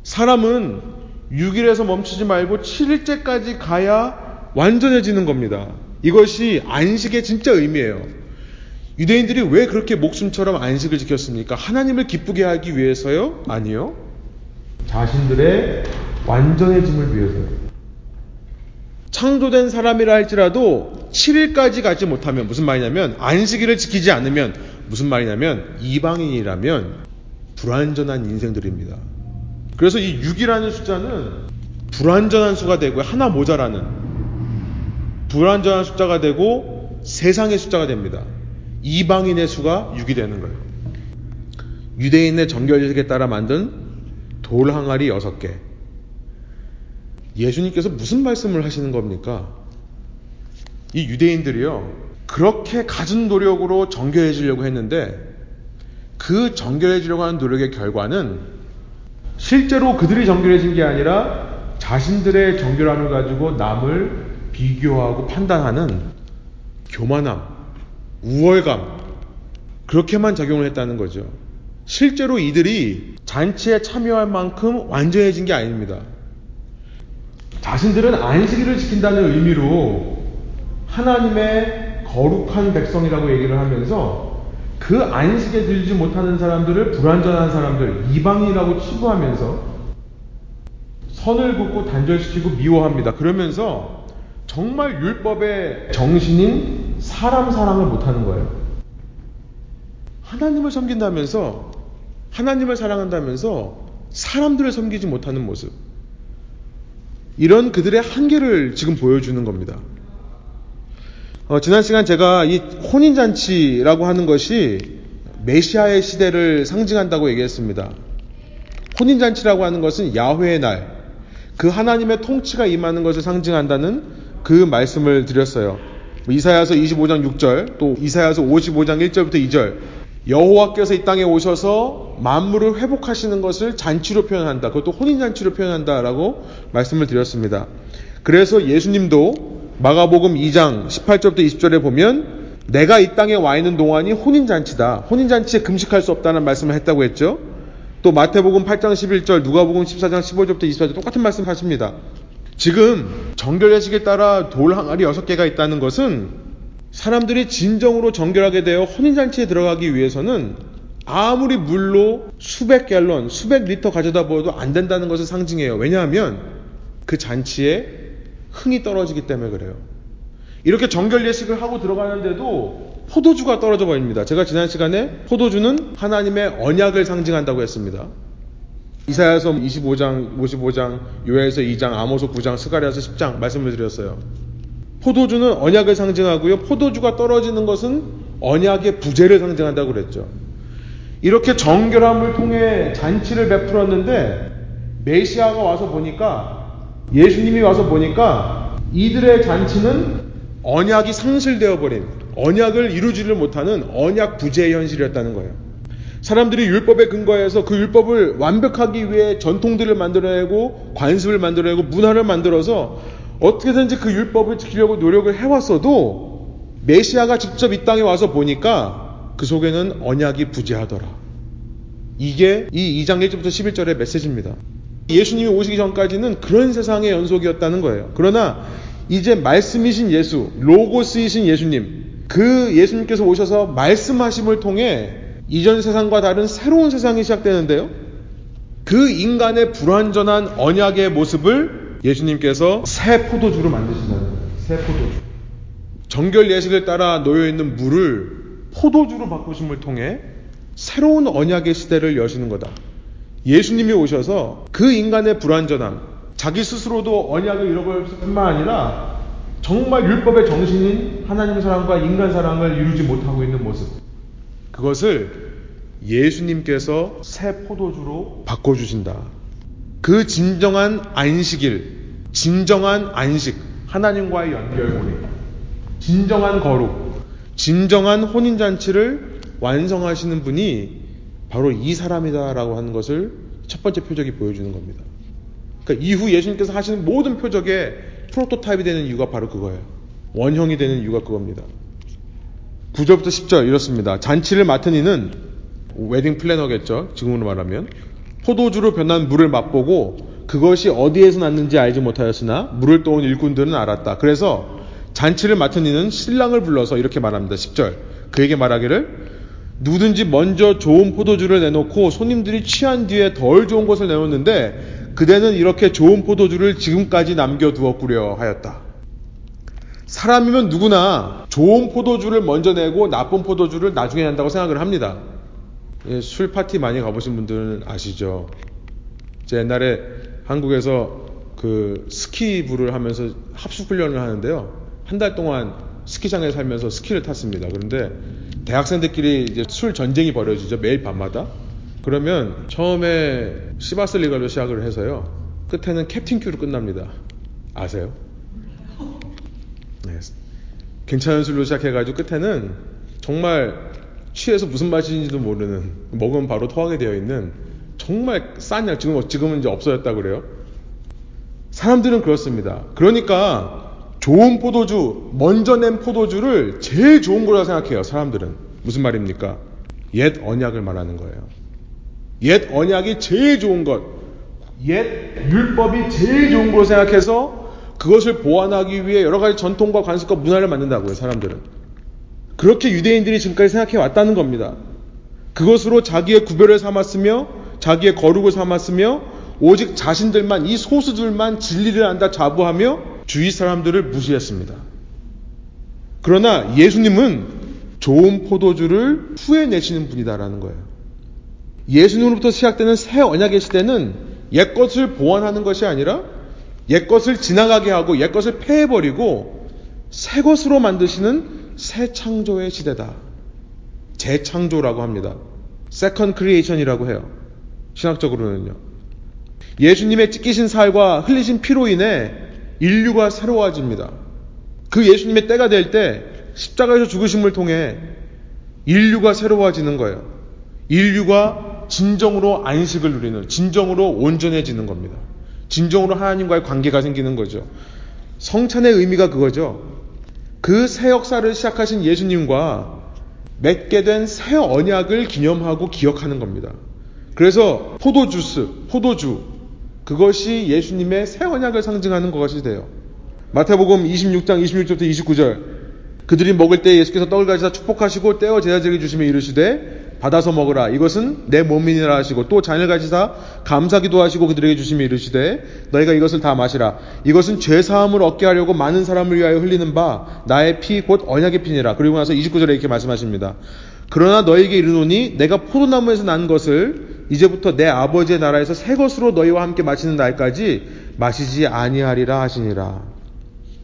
사람은 6일에서 멈추지 말고 7일째까지 가야 완전해지는 겁니다. 이것이 안식의 진짜 의미예요. 유대인들이 왜 그렇게 목숨처럼 안식을 지켰습니까? 하나님을 기쁘게 하기 위해서요? 아니요. 자신들의 완전해짐을 위해서요. 창조된 사람이라 할지라도 7일까지 가지 못하면 무슨 말이냐면 안식일을 지키지 않으면 무슨 말이냐면 이방인이라면 불완전한 인생들입니다. 그래서 이 6이라는 숫자는 불완전한 수가 되고 하나 모자라는 불완전한 숫자가 되고 세상의 숫자가 됩니다. 이방인의 수가 6이 되는 거예요. 유대인의 정결제식에 따라 만든 돌 항아리 6개. 예수님께서 무슨 말씀을 하시는 겁니까? 이 유대인들이요. 그렇게 갖은 노력으로 정결해지려고 했는데 그 정결해지려고 하는 노력의 결과는 실제로 그들이 정결해진 게 아니라 자신들의 정결함을 가지고 남을 비교하고 판단하는 교만함, 우월감, 그렇게만 작용을 했다는 거죠. 실제로 이들이 잔치에 참여할 만큼 완전해진 게 아닙니다. 자신들은 안식일을 지킨다는 의미로 하나님의 거룩한 백성이라고 얘기를 하면서 그 안식에 들지 못하는 사람들을 불완전한 사람들, 이방인이라고 치부하면서 선을 긋고 단절시키고 미워합니다. 그러면서 정말 율법의 정신인 사람 사랑을 못하는 거예요. 하나님을 섬긴다면서 하나님을 사랑한다면서 사람들을 섬기지 못하는 모습. 이런 그들의 한계를 지금 보여주는 겁니다. 어, 지난 시간 제가 이 혼인잔치라고 하는 것이 메시아의 시대를 상징한다고 얘기했습니다. 혼인잔치라고 하는 것은 야훼의 날, 그 하나님의 통치가 임하는 것을 상징한다는 그 말씀을 드렸어요. 이사야서 25장 6절, 또 이사야서 55장 1절부터 2절, 여호와께서 이 땅에 오셔서 만물을 회복하시는 것을 잔치로 표현한다. 그것도 혼인잔치로 표현한다라고 말씀을 드렸습니다. 그래서 예수님도 마가복음 2장 18절부터 20절에 보면 내가 이 땅에 와 있는 동안이 혼인잔치다. 혼인잔치에 금식할 수 없다는 말씀을 했다고 했죠. 또 마태복음 8장 11절, 누가복음 14장 15절부터 24절 똑같은 말씀 하십니다. 지금 정결례식에 따라 돌 항아리 6개가 있다는 것은 사람들이 진정으로 정결하게 되어 혼인잔치에 들어가기 위해서는 아무리 물로 수백 갤런, 수백 리터 가져다 부어도 안 된다는 것을 상징해요. 왜냐하면 그 잔치에 흥이 떨어지기 때문에 그래요. 이렇게 정결 예식을 하고 들어가는데도 포도주가 떨어져 버립니다. 제가 지난 시간에 포도주는 하나님의 언약을 상징한다고 했습니다. 이사야서 25장, 55장, 요엘서 2장, 아모스 9장, 스가랴서 10장 말씀을 드렸어요. 포도주는 언약을 상징하고요. 포도주가 떨어지는 것은 언약의 부재를 상징한다고 그랬죠. 이렇게 정결함을 통해 잔치를 베풀었는데 메시아가 와서 보니까 예수님이 와서 보니까 이들의 잔치는 언약이 상실되어 버린 언약을 이루지를 못하는 언약 부재의 현실이었다는 거예요. 사람들이 율법에 근거해서 그 율법을 완벽하기 위해 전통들을 만들어내고 관습을 만들어내고 문화를 만들어서 어떻게든지 그 율법을 지키려고 노력을 해왔어도 메시아가 직접 이 땅에 와서 보니까 그 속에는 언약이 부재하더라. 이게 이 2장 1절부터 11절의 메시지입니다. 예수님이 오시기 전까지는 그런 세상의 연속이었다는 거예요. 그러나 이제 말씀이신 예수, 로고스이신 예수님, 그 예수님께서 오셔서 말씀하심을 통해 이전 세상과 다른 새로운 세상이 시작되는데요. 그 인간의 불완전한 언약의 모습을 예수님께서 새 포도주로 만드신다는 거예요. 새 포도주. 정결 예식을 따라 놓여 있는 물을 포도주로 바꾸심을 통해 새로운 언약의 시대를 여시는 거다. 예수님이 오셔서 그 인간의 불완전함, 자기 스스로도 언약을 잃어버릴 뿐만 아니라 정말 율법의 정신인 하나님 사랑과 인간 사랑을 이루지 못하고 있는 모습. 그것을 예수님께서 새 포도주로 바꿔주신다. 그 진정한 안식일, 진정한 안식, 하나님과의 연결고리, 진정한 거룩, 진정한 혼인잔치를 완성하시는 분이 바로 이 사람이다라고 하는 것을 첫 번째 표적이 보여주는 겁니다. 그러니까 이후 예수님께서 하시는 모든 표적의 프로토타입이 되는 이유가 바로 그거예요. 원형이 되는 이유가 그겁니다. 9절부터 10절 이렇습니다. 잔치를 맡은 이는 웨딩 플래너겠죠. 지금으로 말하면 포도주로 변한 물을 맛보고 그것이 어디에서 났는지 알지 못하였으나 물을 떠온 일꾼들은 알았다. 그래서 잔치를 맡은 이는 신랑을 불러서 이렇게 말합니다. 10절. 그에게 말하기를 누든지 먼저 좋은 포도주를 내놓고 손님들이 취한 뒤에 덜 좋은 것을 내놓는데 그대는 이렇게 좋은 포도주를 지금까지 남겨두었구려 하였다. 사람이면 누구나 좋은 포도주를 먼저 내고 나쁜 포도주를 나중에 낸다고 생각을 합니다. 예, 술 파티 많이 가보신 분들은 아시죠? 제 옛날에 한국에서 그 스키부를 하면서 합숙 훈련을 하는데요. 한 달 동안 스키장에 살면서 스키를 탔습니다. 그런데 대학생들끼리 이제 술 전쟁이 벌어지죠. 매일 밤마다. 그러면 처음에 시바스 리가로 시작을 해서요. 끝에는 캡틴 큐로 끝납니다. 아세요? 네. 괜찮은 술로 시작해가지고 끝에는 정말 취해서 무슨 맛인지도 모르는 먹으면 바로 토하게 되어 있는 정말 싼 약, 지금, 지금은 이제 없어졌다 그래요. 사람들은 그렇습니다. 그러니까 좋은 포도주, 먼저 낸 포도주를 제일 좋은 거라고 생각해요. 사람들은. 무슨 말입니까? 옛 언약을 말하는 거예요. 옛 언약이 제일 좋은 것, 옛 율법이 제일 좋은 걸로 생각해서 그것을 보완하기 위해 여러 가지 전통과 관습과 문화를 만든다고요, 사람들은. 그렇게 유대인들이 지금까지 생각해 왔다는 겁니다. 그것으로 자기의 구별을 삼았으며 자기의 거룩을 삼았으며 오직 자신들만 이 소수들만 진리를 안다 자부하며 주위 사람들을 무시했습니다. 그러나 예수님은 좋은 포도주를 후회내시는 분이다라는 거예요. 예수님으로부터 시작되는 새 언약의 시대는 옛것을 보완하는 것이 아니라 옛것을 지나가게 하고 옛것을 폐해버리고 새 것으로 만드시는 새 창조의 시대다. 재창조라고 합니다. second creation이라고 해요. 신학적으로는요. 예수님의 찢기신 살과 흘리신 피로 인해 인류가 새로워집니다. 그 예수님의 때가 될 때 십자가에서 죽으심을 통해 인류가 새로워지는 거예요. 인류가 진정으로 안식을 누리는, 진정으로 온전해지는 겁니다. 진정으로 하나님과의 관계가 생기는 거죠. 성찬의 의미가 그거죠. 그 새 역사를 시작하신 예수님과 맺게 된 새 언약을 기념하고 기억하는 겁니다. 그래서 포도주스, 포도주, 그것이 예수님의 새 언약을 상징하는 것이 돼요. 마태복음 26장 26절부터 29절. 그들이 먹을 때 예수께서 떡을 가지사 축복하시고 떼어 제자들에게 주시며 이르시되 받아서 먹으라 이것은 내 몸이니라 하시고 또 잔을 가지사 감사기도 하시고 그들에게 주시며 이르시되 너희가 이것을 다 마시라 이것은 죄 사함을 얻게 하려고 많은 사람을 위하여 흘리는 바 나의 피 곧 언약의 피니라 그리고 나서 29절에 이렇게 말씀하십니다 그러나 너희에게 이르노니 내가 포도나무에서 난 것을 이제부터 내 아버지의 나라에서 새 것으로 너희와 함께 마시는 날까지 마시지 아니하리라 하시니라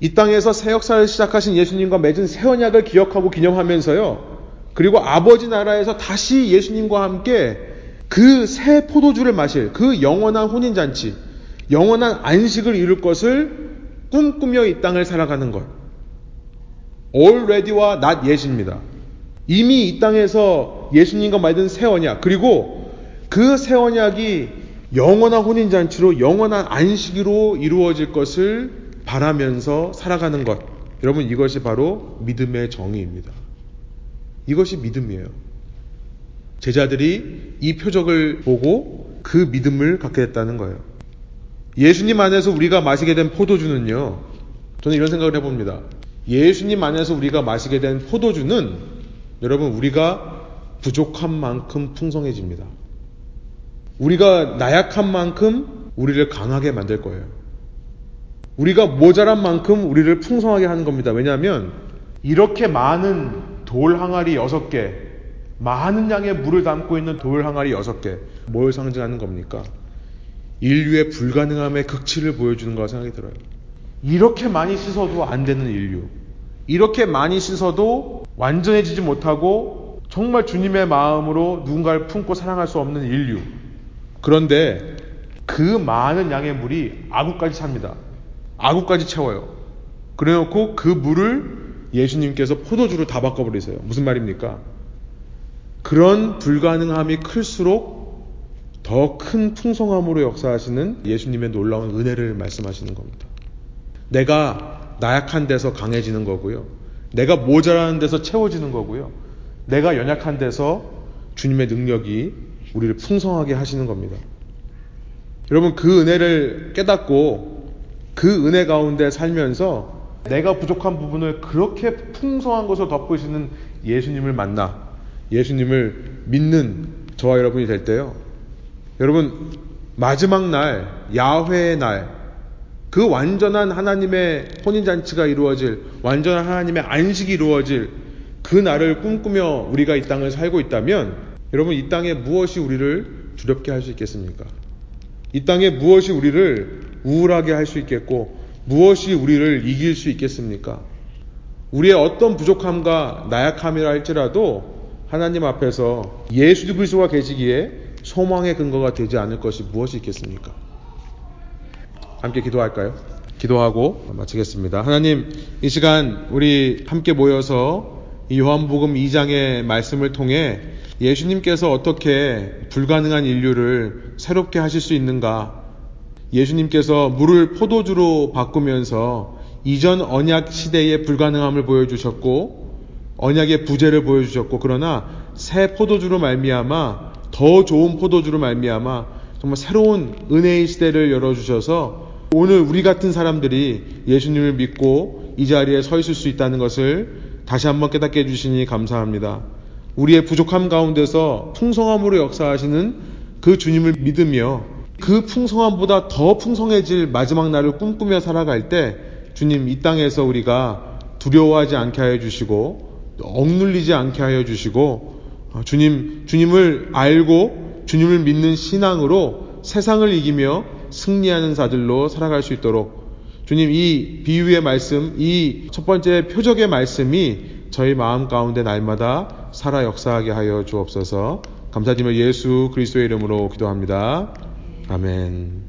이 땅에서 새 역사를 시작하신 예수님과 맺은 새 언약을 기억하고 기념하면서요. 그리고 아버지 나라에서 다시 예수님과 함께 그 새 포도주를 마실 그 영원한 혼인잔치, 영원한 안식을 이룰 것을 꿈꾸며 이 땅을 살아가는 것. already와 not yet입니다. 이미 이 땅에서 예수님과 맺은 새 언약, 그리고 그 새 언약이 영원한 혼인 잔치로 영원한 안식으로 이루어질 것을 바라면서 살아가는 것. 여러분, 이것이 바로 믿음의 정의입니다. 이것이 믿음이에요. 제자들이 이 표적을 보고 그 믿음을 갖게 됐다는 거예요. 예수님 안에서 우리가 마시게 된 포도주는요, 저는 이런 생각을 해봅니다. 예수님 안에서 우리가 마시게 된 포도주는 여러분, 우리가 부족한 만큼 풍성해집니다. 우리가 나약한 만큼 우리를 강하게 만들 거예요. 우리가 모자란 만큼 우리를 풍성하게 하는 겁니다. 왜냐하면 이렇게 많은 돌 항아리 6개, 많은 양의 물을 담고 있는 돌 항아리 6개, 뭘 상징하는 겁니까? 인류의 불가능함의 극치를 보여주는 거라 생각이 들어요. 이렇게 많이 씻어도 안 되는 인류. 이렇게 많이 씻어도 완전해지지 못하고 정말 주님의 마음으로 누군가를 품고 사랑할 수 없는 인류. 그런데 그 많은 양의 물이 아구까지 찹니다. 아구까지 채워요. 그래 놓고 그 물을 예수님께서 포도주로 다 바꿔버리세요. 무슨 말입니까? 그런 불가능함이 클수록 더 큰 풍성함으로 역사하시는 예수님의 놀라운 은혜를 말씀하시는 겁니다. 내가 나약한 데서 강해지는 거고요. 내가 모자라는 데서 채워지는 거고요. 내가 연약한 데서 주님의 능력이 우리를 풍성하게 하시는 겁니다. 여러분 그 은혜를 깨닫고 그 은혜 가운데 살면서 내가 부족한 부분을 그렇게 풍성한 것으로 덮으시는 예수님을 만나 예수님을 믿는 저와 여러분이 될 때요. 여러분 마지막 날 야훼의 날 그 완전한 하나님의 혼인잔치가 이루어질 완전한 하나님의 안식이 이루어질 그 날을 꿈꾸며 우리가 이 땅을 살고 있다면 여러분 이 땅에 무엇이 우리를 두렵게 할 수 있겠습니까? 이 땅에 무엇이 우리를 우울하게 할 수 있겠고 무엇이 우리를 이길 수 있겠습니까? 우리의 어떤 부족함과 나약함이라 할지라도 하나님 앞에서 예수 그리스도가 계시기에 소망의 근거가 되지 않을 것이 무엇이 있겠습니까? 함께 기도할까요? 기도하고 마치겠습니다. 하나님, 이 시간 우리 함께 모여서 이 요한복음 2장의 말씀을 통해 예수님께서 어떻게 불가능한 인류를 새롭게 하실 수 있는가 예수님께서 물을 포도주로 바꾸면서 이전 언약 시대의 불가능함을 보여주셨고 언약의 부재를 보여주셨고 그러나 새 포도주로 말미암아 더 좋은 포도주로 말미암아 정말 새로운 은혜의 시대를 열어주셔서 오늘 우리 같은 사람들이 예수님을 믿고 이 자리에 서 있을 수 있다는 것을 다시 한번 깨닫게 해주시니 감사합니다. 우리의 부족함 가운데서 풍성함으로 역사하시는 그 주님을 믿으며 그 풍성함보다 더 풍성해질 마지막 날을 꿈꾸며 살아갈 때 주님 이 땅에서 우리가 두려워하지 않게 하여 주시고 억눌리지 않게 하여 주시고 어, 주님 주님을 알고 주님을 믿는 신앙으로 세상을 이기며 승리하는 자들로 살아갈 수 있도록 주님 이 비유의 말씀 이 첫 번째 표적의 말씀이 저희 마음 가운데 날마다 살아 역사하게 하여 주옵소서 감사드리며 예수 그리스도의 이름으로 기도합니다. 아멘.